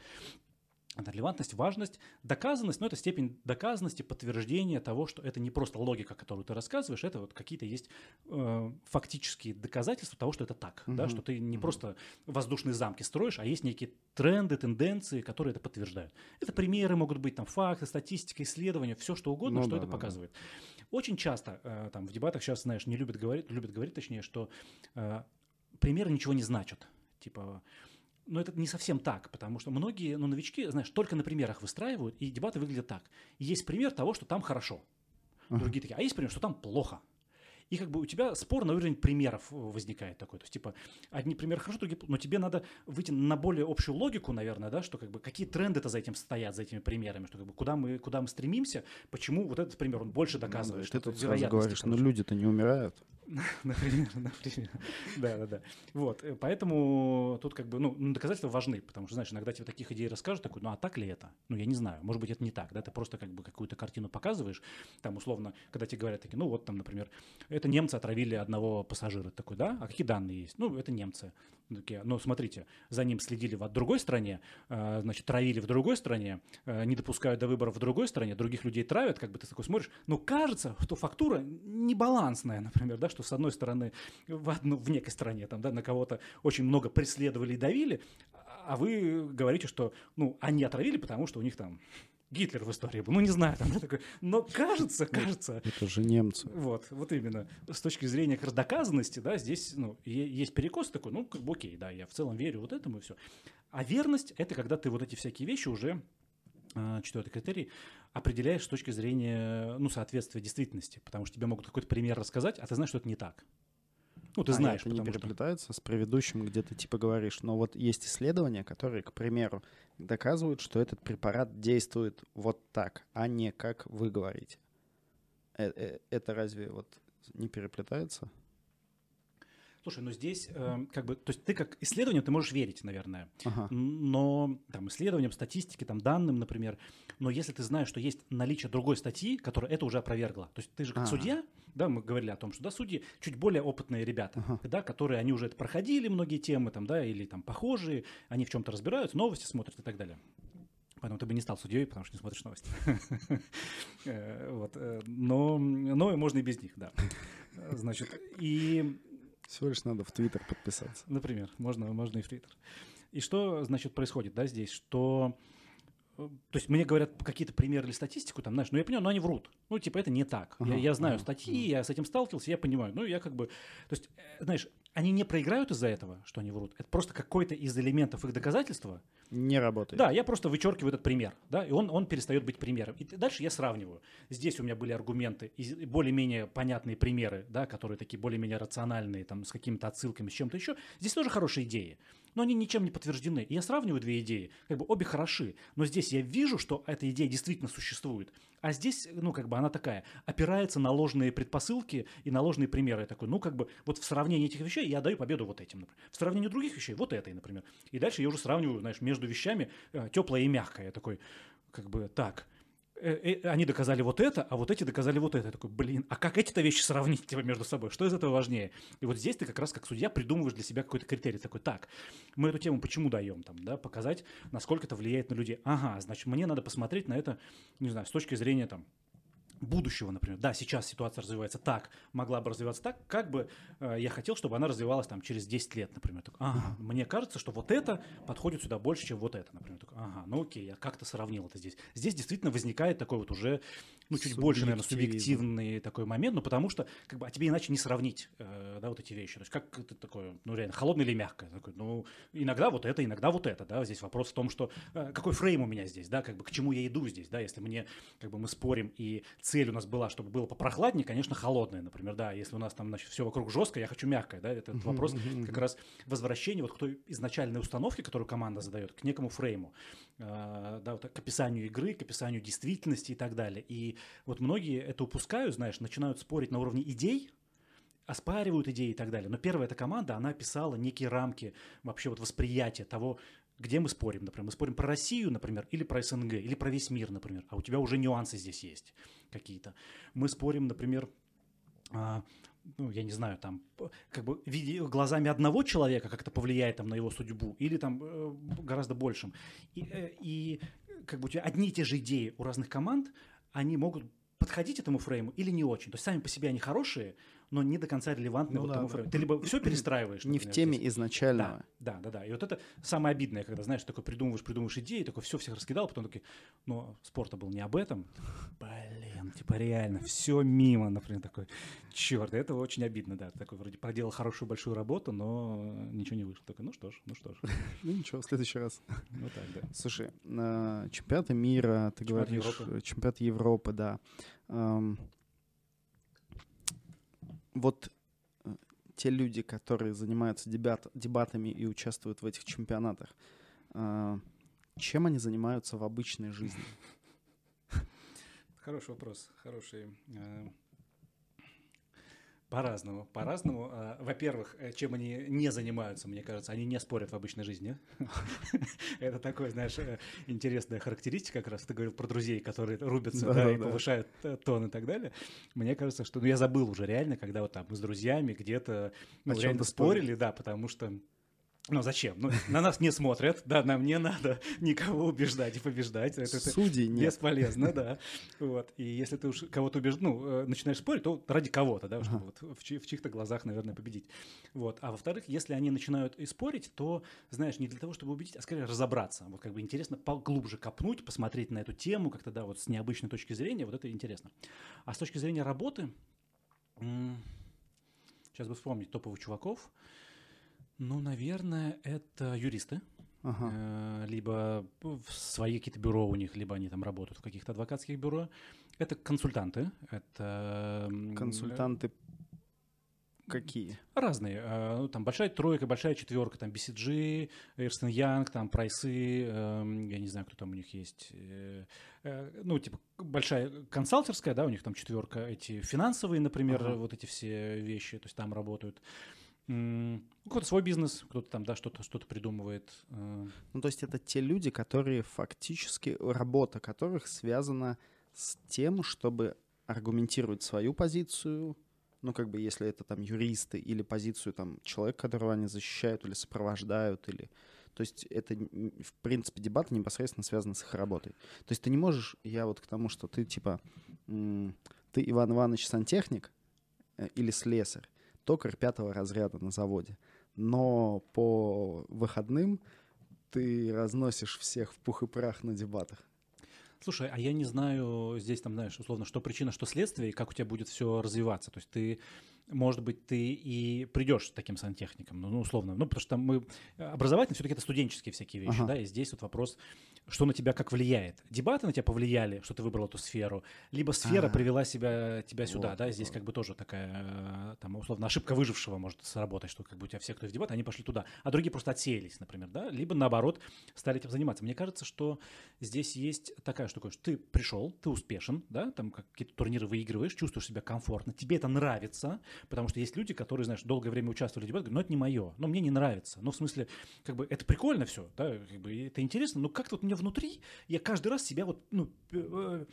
Релевантность, важность, доказанность, но это степень доказанности, подтверждения того, что это не просто логика, которую ты рассказываешь, это вот какие-то есть э, фактические доказательства того, что это так, uh-huh. да, что ты не uh-huh. просто воздушные замки строишь, а есть некие тренды, тенденции, которые это подтверждают. Это примеры могут быть, там, факты, статистика, исследования, все что угодно, ну, что да, это да, показывает. Да. Очень часто э, там в дебатах сейчас, знаешь, не любят говорить, любят говорить, точнее, что э, примеры ничего не значат. Типа, но это не совсем так, потому что многие ну, новички, знаешь, только на примерах выстраивают, и дебаты выглядят так. Есть пример того, что там хорошо. Другие такие, а есть пример, что там плохо. И как бы у тебя спор на уровень примеров возникает такой. То есть, типа, одни примеры хорошо, другие но тебе надо выйти на более общую логику, наверное, да, что как бы какие тренды-то за этим стоят, за этими примерами, что как бы куда мы, куда мы стремимся, почему вот этот пример, он больше доказывает, ну, что ты тут говоришь, но люди-то не умирают. Например, например. Да, да, да. Вот, э, поэтому тут как бы, ну, доказательства важны, потому что, знаешь, иногда тебе таких идей расскажут, такой, ну, а так ли это? Ну, я не знаю, может быть, это не так, да, ты просто как бы какую-то картину показываешь, там, условно, когда тебе говорят такие, ну, вот там, например, это немцы отравили одного пассажира, такой, да, а какие данные есть? Ну, это немцы. Такие, ну, смотрите, за ним следили в другой стране, э, значит, травили в другой стране, э, не допускают до выборов в другой стране, других людей травят, как бы ты такой смотришь, но кажется, что фактура небалансная, например, да, что с одной стороны в, одну, в некой стране там, да, на кого-то очень много преследовали и давили, а вы говорите, что ну, они отравили, потому что у них там Гитлер в истории был. Ну, не знаю, там, такой. но кажется, кажется. Это же немцы. Вот, вот именно. С точки зрения как раз доказанности, да, здесь, ну, есть перекос такой, ну, как бы окей, да, я в целом верю вот этому и все. А верность — это когда ты вот эти всякие вещи уже а, четвертый критерий, определяешь с точки зрения ну, соответствия действительности, потому что тебе могут какой-то пример рассказать, а ты знаешь, что это не так. Ну, ты а знаешь, это не переплетается что... с предыдущим, где ты типа говоришь, но вот есть исследования, которые, к примеру, доказывают, что этот препарат действует вот так, а не как вы говорите. Э, э, это разве вот не переплетается? Слушай, ну здесь э, как бы, то есть ты как исследование, ты можешь верить, наверное, Ага. но там исследованиям, статистике, там данным, например, но если ты знаешь, что есть наличие другой статьи, которая это уже опровергла, то есть ты же как Ага. судья, да, мы говорили о том, что да, судьи чуть более опытные ребята, Ага. да, которые они уже это проходили многие темы там, да, или там похожие, они в чем-то разбираются, новости смотрят и так далее. Поэтому ты бы не стал судьей, потому что не смотришь новости. Э, Вот, э, но, но можно и без них, да. Значит, и Всего лишь надо в Твиттер подписаться. Например, можно, можно и в Твиттер. И что, значит, происходит, да, здесь, что... э, То есть мне говорят какие-то примеры или статистику, там, знаешь, ну я понимаю, но они врут. Ну, типа, это не так. я, Ага, я знаю ага, статьи, я с этим сталкивался, я понимаю. Ну, я как бы... То есть, э, знаешь, они не проиграют из-за этого, что они врут. Это просто какой-то из элементов их доказательства. Не работает. Да, я просто вычеркиваю этот пример, да, и он, он перестает быть примером. И дальше я сравниваю. Здесь у меня были аргументы более-менее понятные примеры, да, которые такие более-менее рациональные, там, с какими-то отсылками, с чем-то еще. Здесь тоже хорошие идеи, но они ничем не подтверждены. И я сравниваю две идеи, как бы обе хороши, но здесь я вижу, что эта идея действительно существует. А здесь, ну, как бы она такая, опирается на ложные предпосылки и на ложные примеры. Я такой, ну, как бы, вот в сравнении этих вещей я даю победу вот этим, например. В сравнении других вещей вот этой, например. И дальше я уже сравниваю, знаешь, между вещами теплое и мягкое. Я такой, как бы, так, э, э, они доказали вот это, а вот эти доказали вот это. Я такой, блин, а как эти-то вещи сравнить типа, между собой? Что из этого важнее? И вот здесь ты как раз как судья придумываешь для себя какой-то критерий. Такой, так, мы эту тему почему даем? Там, да, показать, насколько это влияет на людей. Ага, значит, мне надо посмотреть на это, не знаю, с точки зрения там будущего, например. Да, сейчас ситуация развивается так, могла бы развиваться так, как бы э, я хотел, чтобы она развивалась там через 10 лет, например. Так, ага, мне кажется, что вот это подходит сюда больше, чем вот это, например. Так, ага, ну окей, я как-то сравнил это здесь. Здесь действительно возникает такой вот уже, ну, чуть больше, наверное, субъективный такой момент, ну, потому что, как бы, а тебе иначе не сравнить, э, да, вот эти вещи. То есть, как это такое, ну, реально, холодное или мягкое? Такой, ну, иногда вот это, иногда вот это, да, здесь вопрос в том, что э, какой фрейм у меня здесь, да, как бы, к чему я иду здесь, да, если мне, как бы, мы спорим, и цель у нас была, чтобы было попрохладнее, конечно, холодное, например, да, если у нас там, значит, все вокруг жесткое, я хочу мягкое, да, этот вопрос как раз возвращение вот к той изначальной установке, которую команда задает, к некому фрейму, э, да, вот к описанию игры, к описанию действительности и так далее. И вот многие это упускают, знаешь, начинают спорить на уровне идей, оспаривают идеи и так далее. Но первая эта команда, она описала некие рамки вообще вот восприятия того, где мы спорим, например. Мы спорим про Россию, например, или про СНГ, или про весь мир, например. А у тебя уже нюансы здесь есть какие-то. Мы спорим, например, а, ну, я не знаю, там, как бы глазами одного человека как это повлияет там на его судьбу, или там э, гораздо большим. И, э, и как бы у тебя одни и те же идеи у разных команд, они могут подходить этому фрейму или не очень. То есть сами по себе они хорошие, но не до конца релевантны Ну вот да, тому да. Ты либо все перестраиваешь. Не в теме здесь. изначального. Да, да, да, да. И вот это самое обидное, когда, знаешь, такой придумываешь, придумываешь идеи, такой все всех раскидал, потом такой, но спорта был не об этом. Блин, типа реально, все мимо, например, такой, черт, это очень обидно, да. Такой вроде проделал хорошую большую работу, но ничего не вышло. Такой, ну что ж, ну что ж, Ну ничего, в следующий раз. вот так, да. Слушай, э, чемпионаты мира, ты говоришь, э, чемпионат Европы, да. Вот э, те люди, которые занимаются дебат, дебатами и участвуют в этих чемпионатах, э, чем они занимаются в обычной жизни? Хороший вопрос, хороший. По-разному, по-разному. А, Во-первых, э, чем они не занимаются, мне кажется, они не спорят в обычной жизни. Это такой, знаешь, э, интересная характеристика, как раз ты говорил про друзей, которые рубятся да, и повышают э, тон и так далее. Мне кажется, что, ну, я забыл уже реально, когда вот там мы с друзьями где-то ну, реально спорили, да, потому что ну зачем? Ну, на нас не смотрят, да, нам не надо никого убеждать и побеждать. Это- это- Судей нет. Бесполезно, да. Вот. И если ты уж кого-то убеж... ну, э, начинаешь спорить, то ради кого-то, да, чтобы вот в, чьи- в чьих-то глазах, наверное, победить. Вот. А во-вторых, если они начинают и спорить, то, знаешь, не для того, чтобы убедить, а скорее разобраться. Вот как бы интересно поглубже копнуть, посмотреть на эту тему как-то, да, вот с необычной точки зрения, вот это интересно. А с точки зрения работы, сейчас бы вспомнить топовых чуваков, ну, наверное, это юристы, Ага. Э, либо в свои какие-то бюро у них, либо они там работают в каких-то адвокатских бюро. Это консультанты, это... Консультанты какие? Разные. Э, ну, Там большая тройка, большая четверка, там BCG, Эрстен Янг, там прайсы, эм, я не знаю, кто там у них есть. э, Ну, типа, большая консалтерская, да, у них там четверка, эти финансовые, например, Ага. вот эти все вещи, то есть там работают. М, у кого-то свой бизнес, кто-то там, да, что-то что придумывает. э. Ну, то есть это те люди, которые фактически, работа которых связана с тем, чтобы аргументировать свою позицию, ну, как бы, если это там юристы или позицию там человека, которого они защищают или сопровождают, или... То есть это, в принципе, дебаты непосредственно связаны с их работой. То есть ты не можешь, я вот к тому, что ты, типа, ты Иван Иванович сантехник э, или слесарь, токарь пятого разряда на заводе, но по выходным ты разносишь всех в пух и прах на дебатах. Слушай, а я не знаю здесь там, знаешь, условно, что причина, что следствие, и как у тебя будет все развиваться. То есть ты, может быть, ты и придешь таким сантехником, ну, ну, условно, ну, потому что там мы образовательно все-таки это студенческие всякие вещи, Ага. да, и здесь вот вопрос, что на тебя как влияет. Дебаты на тебя повлияли, что ты выбрал эту сферу, либо сфера А. привела себя, тебя сюда, Вот, да, здесь вот. как бы тоже такая, э, там, условно, ошибка выжившего может сработать, что как бы у тебя все, кто в дебаты, они пошли туда, а другие просто отсеялись, например, да, либо наоборот стали этим заниматься. Мне кажется, что здесь есть такая штука, что ты пришел, ты успешен, да, там как- какие-то турниры выигрываешь, чувствуешь себя комфортно, тебе это нравится, потому что есть люди, которые, знаешь, долгое время участвовали в дебатах, говорят, ну это не мое, ну мне не нравится, ну в смысле, как бы это прикольно все, да, как бы это интересно, но как-то вот у меня внутри, я каждый раз себя вот, ну, э,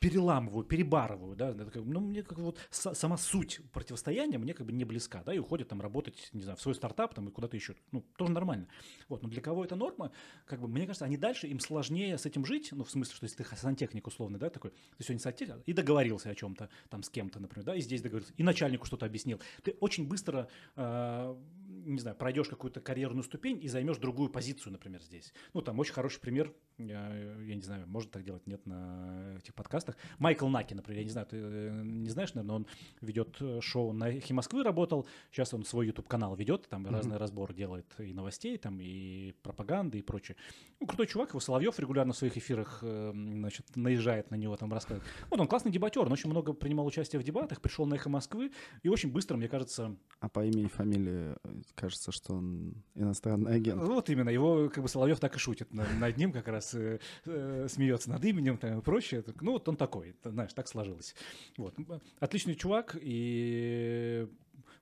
переламываю, перебарываю, да, ну, мне как вот са- сама суть противостояния мне как бы не близка, да, и уходят там работать, не знаю, в свой стартап там и куда-то еще, ну, тоже нормально, вот, но для кого это норма, как бы, мне кажется, они дальше, им сложнее с этим жить, ну, в смысле, что если ты сантехник условный, да, такой, ты сегодня сантехник, и договорился о чем-то там с кем-то, например, да, и здесь договорился, и начальнику что-то объяснил, ты очень быстро, э, не знаю, пройдешь какую-то карьерную ступень и займешь другую позицию, например, здесь. Ну, там очень хороший пример, я, я не знаю, можно так делать, нет, на этих подкастах. Майкл Наки, например, я не знаю, ты э, не знаешь, наверное, он ведет э, шоу на «Эхе Москвы» работал, сейчас он свой YouTube-канал ведет, там Мгм. разные разборы делает и новостей, там, и пропаганды, и прочее. Ну, крутой чувак, его Соловьев регулярно в своих эфирах, э, значит, наезжает на него, там, рассказывает. Вот он классный дебатер, он очень много принимал участие в дебатах, пришел на «Эхо Москвы», и очень быстро, мне кажется, А по имени и фамилии э, кажется, что он иностранный агент. Вот именно, его как бы Соловьев так и шутит на- над ним, как раз э, смеется над именем там, и прочее. Ну, вот он такой, знаешь, так сложилось. Вот. Отличный чувак, и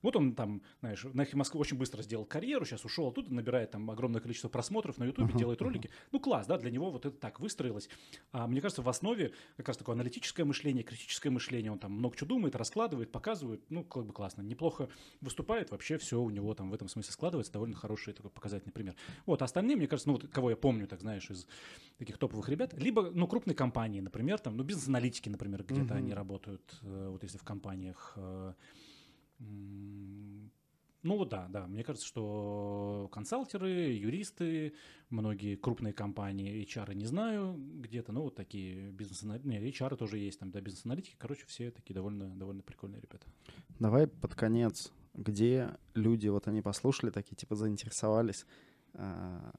вот он там, знаешь, на «Эхе Москвы» очень быстро сделал карьеру, сейчас ушел оттуда, набирает там огромное количество просмотров на Ютубе, Ага, делает ролики. Ну, класс, да, для него вот это так выстроилось. А мне кажется, в основе как раз такое аналитическое мышление, критическое мышление, он там много чего думает, раскладывает, показывает, ну, как бы классно. Неплохо выступает, вообще все у него там в этом смысле складывается, довольно хороший такой показательный пример. Вот, а остальные, мне кажется, ну, вот кого я помню, так знаешь, из таких топовых ребят, либо, ну, крупные компании, например, там, ну, бизнес-аналитики, например, где-то Мгм. они работают, э, вот если в компаниях, э, ну да, да. Мне кажется, что консалтеры, юристы, многие крупные компании, HR не знаю где-то, ну вот такие бизнес-аналитики, не, HR тоже есть там, да, бизнес-аналитики. Короче, все такие довольно, довольно прикольные ребята. Давай под конец, где люди, вот они послушали, такие типа заинтересовались, а,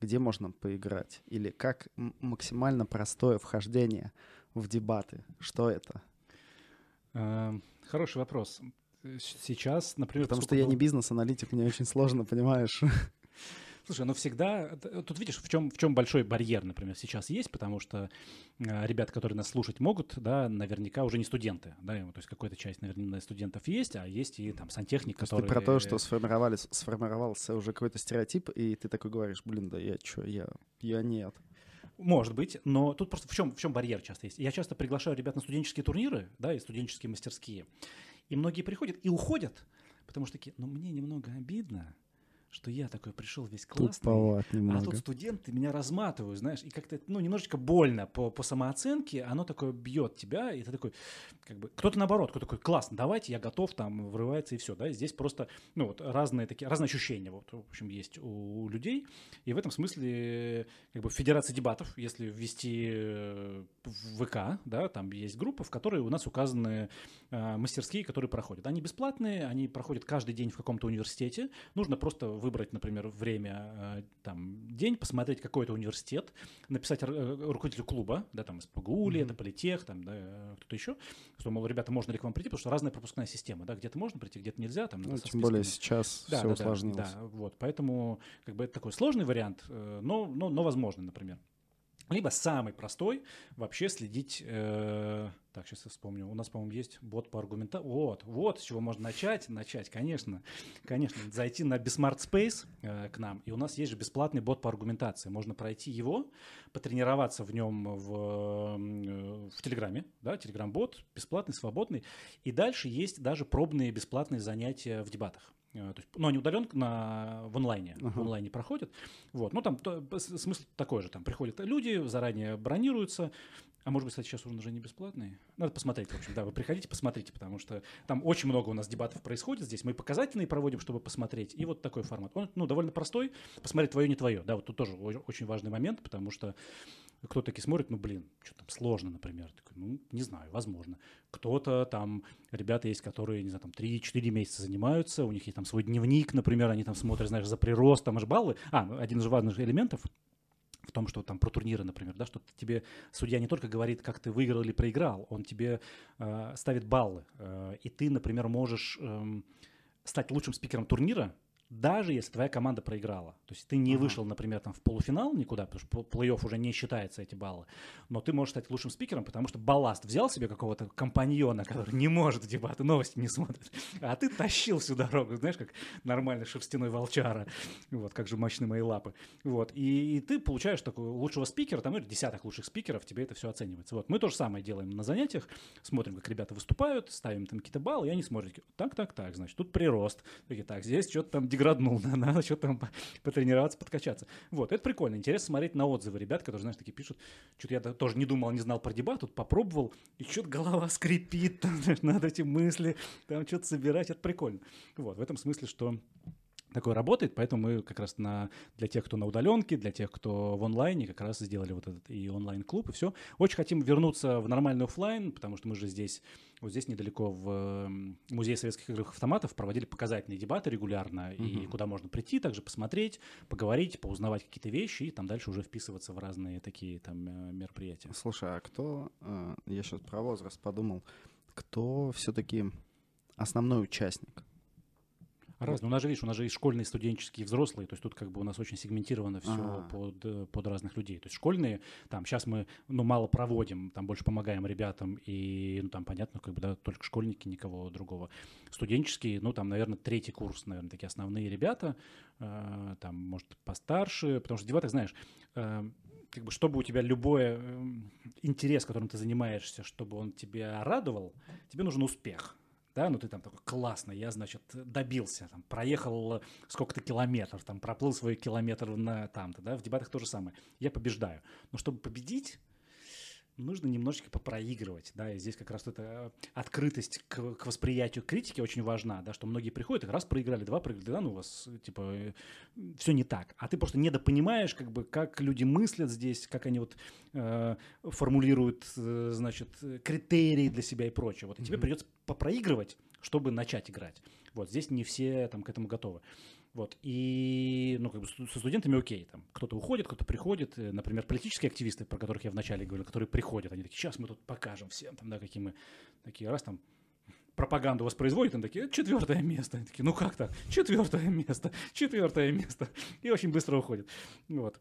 где можно поиграть? Или как максимально простое вхождение в дебаты? Что это? Э, Хороший вопрос. Э, Сейчас, например, Потому что я не бизнес-аналитик, мне очень сложно, понимаешь? Слушай, ну всегда, т- тут видишь, в чем, в чем большой барьер, например, сейчас есть, потому что э, ребята, которые нас слушать могут, да, наверняка уже не студенты, да, то есть какая-то часть, наверное, студентов есть, а есть и там сантехник, То который... ты про то, что сформировались, сформировался уже какой-то стереотип, и ты такой говоришь, блин, да я чё, я, я нет. Может быть, но тут просто в чем, в чем барьер часто есть. Я часто приглашаю ребят на студенческие турниры, да, и студенческие мастерские, и многие приходят и уходят, потому что такие, ну мне немного обидно, что я такой пришел весь классный, А тут студенты меня разматывают, знаешь, и как-то, ну, немножечко больно по, по самооценке, оно такое бьет тебя, и ты такой, как бы, кто-то наоборот, кто такой, классно, давайте, я готов, там, врывается и все, да, и здесь просто, ну, вот, разные такие, разные ощущения, вот, в общем, есть у, людей, и в этом смысле, как бы, в Федерации дебатов, если ввести э, в ВК, да, там есть группа, в которой у нас указаны э, мастерские, которые проходят. Они бесплатные, они проходят каждый день в каком-то университете, нужно просто выбрать, например, время, э, там, день, посмотреть какой-то университет, написать э, руководителю клуба, да, там, из ПГУ ли, Мгм. это политех, там, да, кто-то еще, что, мол, ребята, можно ли к вам прийти, потому что разная пропускная система, да, где-то можно прийти, где-то нельзя, там, Ну, тем более списками. сейчас Да, все да, да, усложнилось. Да, вот, поэтому, как бы, это такой сложный вариант, э, но, но, но возможный, например. Либо самый простой, вообще следить, э, Так, сейчас я вспомню. У нас, по-моему, есть бот по аргументации. Вот, вот, с чего можно начать. Начать, конечно. Конечно, зайти на Bismart Space э, к нам, и у нас есть же бесплатный бот по аргументации. Можно пройти его, потренироваться в нем в, в Телеграме, да, Телеграм-бот, бесплатный, свободный. И дальше есть даже пробные бесплатные занятия в дебатах. Э, то есть, ну, они удален на, в онлайне, uh-huh. в онлайне проходят. Вот, ну, там то, смысл такой же, там приходят люди, заранее бронируются, а может быть, кстати, сейчас уже не бесплатный? Надо посмотреть, в общем, да, вы приходите, посмотрите, потому что там очень много у нас дебатов происходит здесь. Мы показательные проводим, чтобы посмотреть, и вот такой формат. Он, ну, довольно простой, посмотреть твое, не твое, да, вот тут тоже очень важный момент, потому что кто таки смотрит, ну, блин, что там сложно, например. Такой, ну, не знаю, возможно. Кто-то там, ребята есть, которые, не знаю, там 3-4 месяца занимаются, у них есть там свой дневник, например, они там смотрят, знаешь, за прирост, там аж баллы. А, ну, один из важных элементов в том, что там про турниры, например, да, что тебе судья не только говорит, как ты выиграл или проиграл, он тебе э, ставит баллы, э, и ты, например, можешь э, стать лучшим спикером турнира, даже если твоя команда проиграла. То есть ты не uh-huh. вышел, например, там в полуфинал никуда, потому что плей-офф уже не считается эти баллы, но ты можешь стать лучшим спикером, потому что балласт взял себе какого-то компаньона, который не может дебаты, новости не смотрит, а ты тащил всю дорогу, знаешь, как нормальный шерстяной волчара, вот, как же мощны мои лапы, вот, и, и ты получаешь такого лучшего спикера, там, или десяток лучших спикеров, тебе это все оценивается. Вот, мы то же самое делаем на занятиях, смотрим, как ребята выступают, ставим там какие-то баллы, и они смотрят, так, так, так, значит, тут прирост, такие, так, здесь что-то там деграднул, да, надо что-то там потренироваться, подкачаться. Вот, это прикольно. Интересно смотреть на отзывы ребят, которые, знаешь, такие пишут, что-то я тоже не думал, не знал про дебат, тут попробовал, и что-то голова скрипит, там, знаешь, надо эти мысли, там что-то собирать, это прикольно. Вот, в этом смысле, что такое работает, поэтому мы как раз на, для тех, кто на удаленке, для тех, кто в онлайне, как раз сделали вот этот и онлайн-клуб, и все. Очень хотим вернуться в нормальный офлайн, потому что мы же здесь, вот здесь недалеко в Музее советских игровых автоматов проводили показательные дебаты регулярно, угу. и куда можно прийти, также посмотреть, поговорить, поузнавать какие-то вещи, и там дальше уже вписываться в разные такие там э, мероприятия. Слушай, а кто, э, я сейчас про возраст подумал, кто все-таки основной участник? Разные. У нас же, видишь, у нас же есть школьные, студенческие, взрослые. То есть тут как бы у нас очень сегментировано все ага. под, э, под разных людей. То есть школьные, там сейчас мы, ну, мало проводим, там больше помогаем ребятам. И, ну, там понятно, как бы, да, только школьники, никого другого. Студенческие, ну, там, наверное, третий курс, наверное, такие основные ребята. Э, там, может, постарше. Потому что девятых, знаешь, э, как бы, чтобы у тебя любой э, интерес, которым ты занимаешься, чтобы он тебя радовал, тебе нужен успех да, ну ты там такой классный, я, значит, добился, там, проехал сколько-то километров, там, проплыл свой километр на там-то, да, в дебатах то же самое. Я побеждаю. Но чтобы победить, нужно немножечко попроигрывать, да, и здесь как раз эта открытость к, к восприятию критики очень важна, да, что многие приходят, и раз проиграли, два проиграли, да, ну у вас, типа, все не так, а ты просто недопонимаешь, как бы, как люди мыслят здесь, как они вот э, формулируют, э, значит, критерии для себя и прочее, вот, и mm-hmm. тебе придется попроигрывать, чтобы начать играть, вот, здесь не все там к этому готовы. Вот, и, ну, как бы со студентами окей, там, кто-то уходит, кто-то приходит, э, например, политические активисты, про которых я вначале говорил, которые приходят, они такие, сейчас мы тут покажем всем, там, да, какие мы, такие, раз там, пропаганду воспроизводят, они такие, четвертое место, они такие, ну как так, четвертое место, четвертое место, и очень быстро уходят, вот.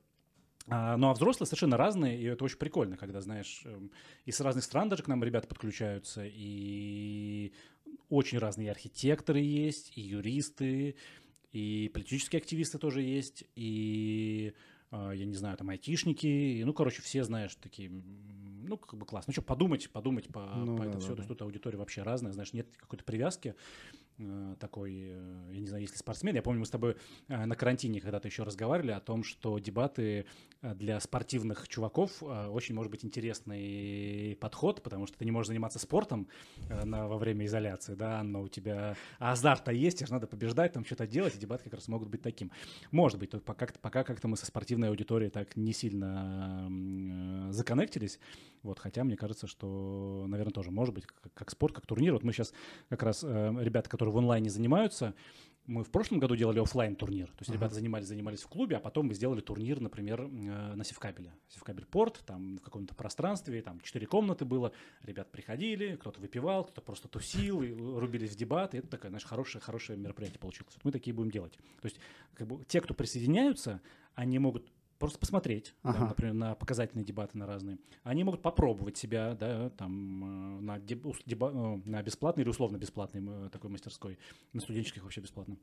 А, ну а взрослые совершенно разные, и это очень прикольно, когда, знаешь, эм, из разных стран даже к нам ребята подключаются, и очень разные архитекторы есть, и юристы, и политические активисты тоже есть, и а, я не знаю, там айтишники, и, ну, короче, все, знаешь, такие, ну, как бы классно. Ну, что, подумать, подумать по, ну, по да, это да, все. Да. То есть тут аудитория вообще разная, знаешь, нет какой-то привязки. Э, такой, э, я не знаю, если спортсмен. Я помню, мы с тобой э, на карантине когда-то еще разговаривали о том, что дебаты для спортивных чуваков очень может быть интересный подход, потому что ты не можешь заниматься спортом на, во время изоляции, да, но у тебя азарт-то есть, тебе надо побеждать, там что-то делать, и дебаты как раз могут быть таким. Может быть, пока, пока как-то мы со спортивной аудиторией так не сильно законнектились, вот, хотя мне кажется, что, наверное, тоже может быть как, как спорт, как турнир. Вот мы сейчас как раз ребята, которые которые в онлайне занимаются, мы в прошлом году делали офлайн турнир. То есть uh-huh. ребята занимались, занимались в клубе, а потом мы сделали турнир, например, э, на Севкабеле. Севкабель порт, там в каком-то пространстве, там четыре комнаты было. Ребят приходили, кто-то выпивал, кто-то просто тусил, и рубились в дебаты. Это такое, знаешь, хорошее, хорошее мероприятие получилось. Мы такие будем делать. То есть как бы, те, кто присоединяются, они могут просто посмотреть, ага. да, например, на показательные дебаты на разные. Они могут попробовать себя, да, там, э, на, деб, деба, э, на бесплатной или условно бесплатной такой мастерской, на студенческих вообще бесплатно.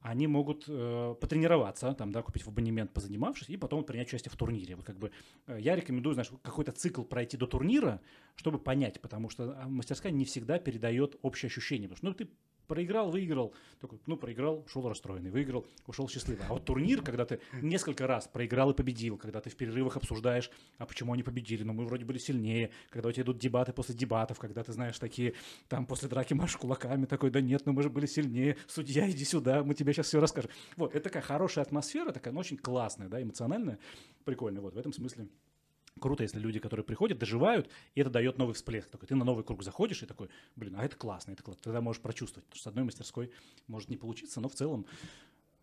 Они могут э, потренироваться, там, да, купить в абонемент, позанимавшись, и потом принять участие в турнире. Вот как бы э, я рекомендую, знаешь, какой-то цикл пройти до турнира, чтобы понять, потому что а, мастерская не всегда передает общее ощущение. Потому что, ну, ты проиграл, выиграл, такой, ну, проиграл, ушел расстроенный, выиграл, ушел счастливый. А вот турнир, когда ты несколько раз проиграл и победил, когда ты в перерывах обсуждаешь, а почему они победили, ну, мы вроде были сильнее, когда у тебя идут дебаты после дебатов, когда ты знаешь такие, там, после драки машешь кулаками, такой, да нет, ну, мы же были сильнее, судья, иди сюда, мы тебе сейчас все расскажем. Вот, это такая хорошая атмосфера, такая, ну, очень классная, да, эмоциональная, прикольная, вот, в этом смысле круто, если люди, которые приходят, доживают, и это дает новый всплеск. Такой, ты на новый круг заходишь и такой, блин, а это классно, это классно. Тогда можешь прочувствовать, потому что с одной мастерской может не получиться, но в целом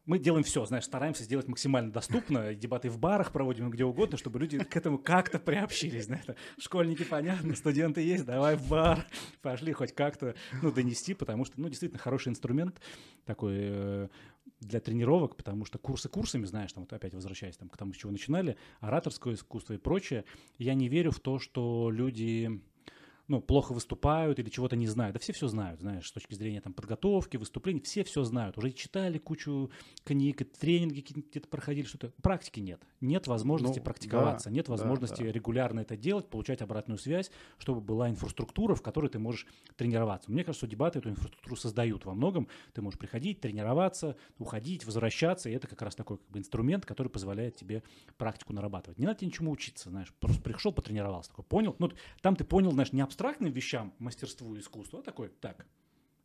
мы делаем все, знаешь, стараемся сделать максимально доступно, дебаты в барах проводим где угодно, чтобы люди к этому как-то приобщились, знаешь, школьники, понятно, студенты есть, давай в бар, пошли хоть как-то, ну, донести, потому что, ну, действительно, хороший инструмент такой э, для тренировок, потому что курсы курсами, знаешь, там вот опять возвращаясь там, к тому, с чего начинали, ораторское искусство и прочее, я не верю в то, что люди ну, плохо выступают или чего-то не знают. Да все все знают, знаешь, с точки зрения там подготовки, выступлений, все все знают. Уже читали кучу книг, тренинги где-то проходили, что-то. Практики нет. Нет возможности ну, практиковаться, да, нет возможности да, да. регулярно это делать, получать обратную связь, чтобы была инфраструктура, в которой ты можешь тренироваться. Мне кажется, что дебаты эту инфраструктуру создают во многом. Ты можешь приходить, тренироваться, уходить, возвращаться, и это как раз такой как бы, инструмент, который позволяет тебе практику нарабатывать. Не надо тебе ничему учиться, знаешь, просто пришел, потренировался, такой, понял? Ну, там ты понял, знаешь, не абстрактно, абстрактным вещам, мастерству и искусству, а такой, так,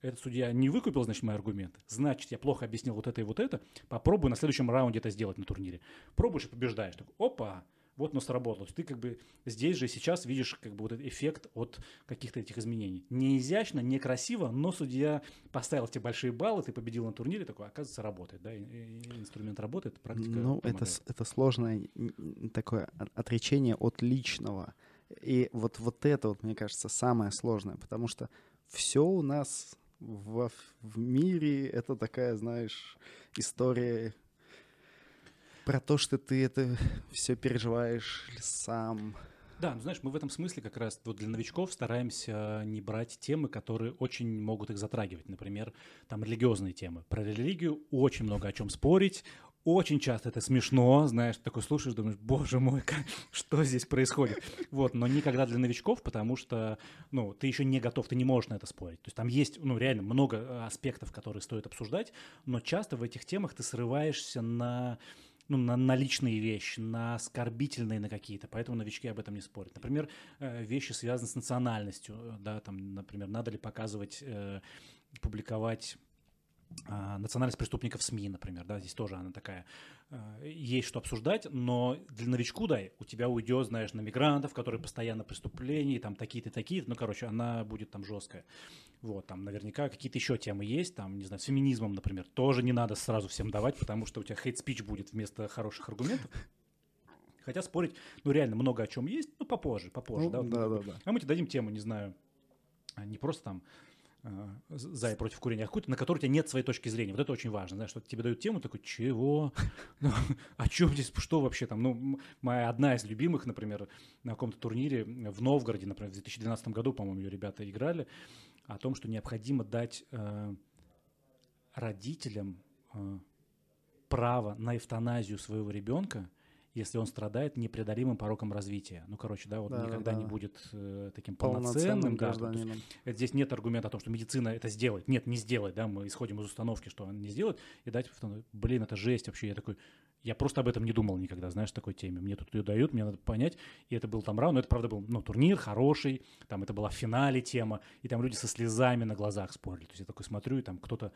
этот судья не выкупил, значит, мои аргументы. Значит, я плохо объяснил вот это и вот это. Попробуй на следующем раунде это сделать на турнире. Пробуешь и побеждаешь. Так, опа, вот оно сработало. Ты как бы здесь же сейчас видишь как бы вот этот эффект от каких-то этих изменений. Не изящно, не красиво, но судья поставил тебе большие баллы, ты победил на турнире, такой, оказывается, работает, да, инструмент работает, практика Ну, это, это сложное такое отречение от личного. И вот, вот это, вот, мне кажется, самое сложное, потому что все у нас в, в мире это такая, знаешь, история про то, что ты это все переживаешь сам. Да, ну знаешь, мы в этом смысле как раз вот для новичков стараемся не брать темы, которые очень могут их затрагивать. Например, там религиозные темы. Про религию очень много о чем спорить, очень часто это смешно, знаешь, такой слушаешь, думаешь, боже мой, как, что здесь происходит? Вот, но никогда для новичков, потому что, ну, ты еще не готов, ты не можешь на это спорить. То есть там есть, ну, реально много э, аспектов, которые стоит обсуждать, но часто в этих темах ты срываешься на ну, на, на личные вещи, на оскорбительные на какие-то, поэтому новички об этом не спорят. Например, э, вещи связаны с национальностью, э, да, там, например, надо ли показывать, э, публиковать а, национальность преступников СМИ, например, да, здесь тоже она такая, а, есть что обсуждать, но для новичку, да, у тебя уйдет, знаешь, на мигрантов, которые постоянно преступления, там такие-то, такие-то, ну, короче, она будет там жесткая. Вот, там наверняка какие-то еще темы есть, там, не знаю, с феминизмом, например, тоже не надо сразу всем давать, потому что у тебя хейт-спич будет вместо хороших аргументов. Хотя спорить, ну, реально много о чем есть, ну, попозже, попозже, ну, да, да, да, да. А мы тебе дадим тему, не знаю, не просто там Э, за и против курения, а какую-то, на которую у тебя нет своей точки зрения. Вот это очень важно, знаешь, что тебе дают тему, такой, чего? Ну, о чем здесь, что вообще там? Ну, моя одна из любимых, например, на каком-то турнире в Новгороде, например, в 2012 году, по-моему, ее ребята играли, о том, что необходимо дать э, родителям э, право на эвтаназию своего ребенка, если он страдает непреодолимым пороком развития. Ну, короче, да, вот да, никогда да. не будет э, таким полноценным. полноценным да, есть, здесь нет аргумента о том, что медицина это сделает. Нет, не сделает, да, мы исходим из установки, что он не сделает, и дать, блин, это жесть вообще. Я такой, я просто об этом не думал никогда, знаешь, такой теме. Мне тут ее дают, мне надо понять. И это был там раунд, но это, правда, был ну, турнир хороший, там это была в финале тема, и там люди со слезами на глазах спорили. То есть я такой смотрю, и там кто-то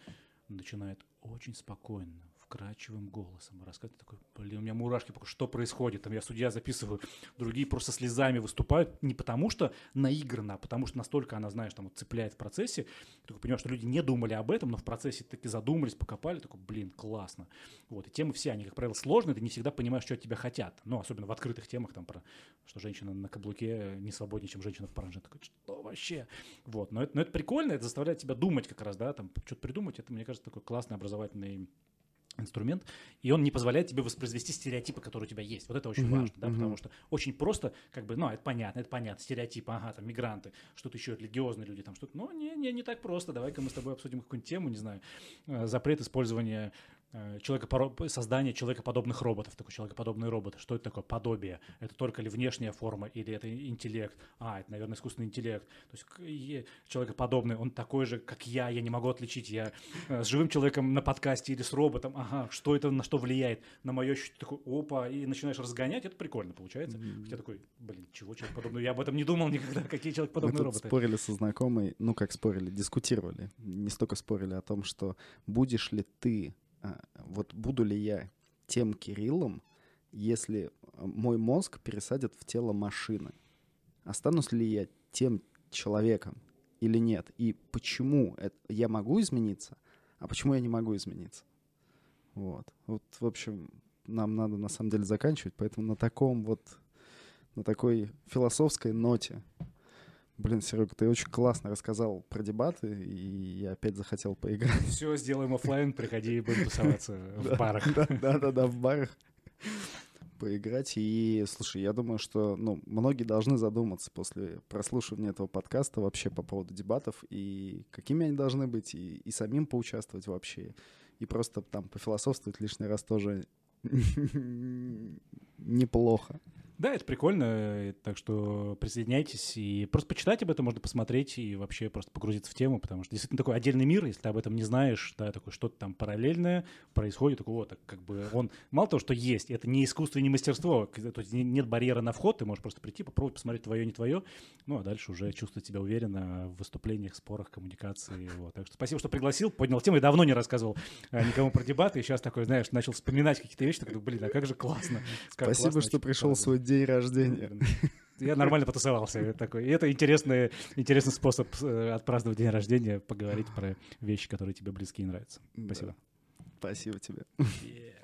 начинает очень спокойно, вкрадчивым голосом. Рассказывает такой, блин, у меня мурашки, что происходит, там я судья записываю, другие просто слезами выступают, не потому что наигранно, а потому что настолько она, знаешь, там вот цепляет в процессе, ты понимаешь, что люди не думали об этом, но в процессе таки задумались, покопали, такой, блин, классно. Вот, и темы все, они, как правило, сложные, ты не всегда понимаешь, что от тебя хотят, ну, особенно в открытых темах, там, про, что женщина на каблуке не свободнее, чем женщина в паранже, такой, что вообще? Вот, но это, но это прикольно, это заставляет тебя думать как раз, да, там, что-то придумать, это, мне кажется, такой классный образовательный инструмент, и он не позволяет тебе воспроизвести стереотипы, которые у тебя есть. Вот это очень Мгм, важно, да, мгм. потому что очень просто, как бы, ну, это понятно, это понятно, стереотипы, ага, там, мигранты, что-то еще, религиозные люди, там, что-то, ну, не, не, не так просто, давай-ка мы с тобой обсудим какую-нибудь тему, не знаю, э, запрет использования человека, создания человекоподобных роботов, такой человекоподобные роботы, что это такое, подобие, это только ли внешняя форма, или это интеллект, а, это, наверное, искусственный интеллект, то есть человекоподобный, он такой же, как я, я не могу отличить, я э, с живым человеком на подкасте или с роботом, ага, что это, на что влияет, на мое ощущение, такой, опа, и начинаешь разгонять, это прикольно получается. Хотя такой, блин, чего человекоподобный, я об этом не думал никогда, какие Мы человекоподобные тут роботы. спорили со знакомой, ну как спорили, дискутировали. Не столько спорили о том, что будешь ли ты, вот буду ли я тем Кириллом, если а, мой мозг пересадят в тело машины. Останусь ли я тем человеком или нет? И почему это, я могу измениться, а почему я не могу измениться? Вот. Вот, в общем, нам надо на самом деле заканчивать, поэтому на таком вот, на такой философской ноте Блин, Серега, ты очень классно рассказал про дебаты, и я опять захотел поиграть. Все, сделаем оффлайн, приходи и будем тусоваться в барах. Да-да-да, в барах поиграть. И, слушай, я думаю, что ну, многие должны задуматься после прослушивания этого подкаста вообще по поводу дебатов, и какими они должны быть, и, и самим поучаствовать вообще, и просто там пофилософствовать лишний раз тоже неплохо. Да, это прикольно, э, так что присоединяйтесь и просто почитать об этом, можно посмотреть и вообще просто погрузиться в тему, потому что действительно такой отдельный мир, если ты об этом не знаешь, да, такое что-то там параллельное происходит, такое вот, так как бы он, мало того, что есть, это не искусство и не мастерство, то есть не- нет барьера на вход, ты можешь просто прийти, попробовать посмотреть твое, не твое, ну, а дальше уже чувствовать себя уверенно в выступлениях, спорах, коммуникации, вот. Так что спасибо, что пригласил, поднял тему, я давно не рассказывал э, никому про дебаты, и сейчас такой, знаешь, начал вспоминать какие-то вещи, такой, блин, а как же классно. как Спасибо, классно что пришел свой день рождения. Я нормально потусовался. такой. И это интересный, интересный способ э, отпраздновать день рождения, поговорить про вещи, которые тебе близки и нравятся. Да. Спасибо. Спасибо тебе. Yeah.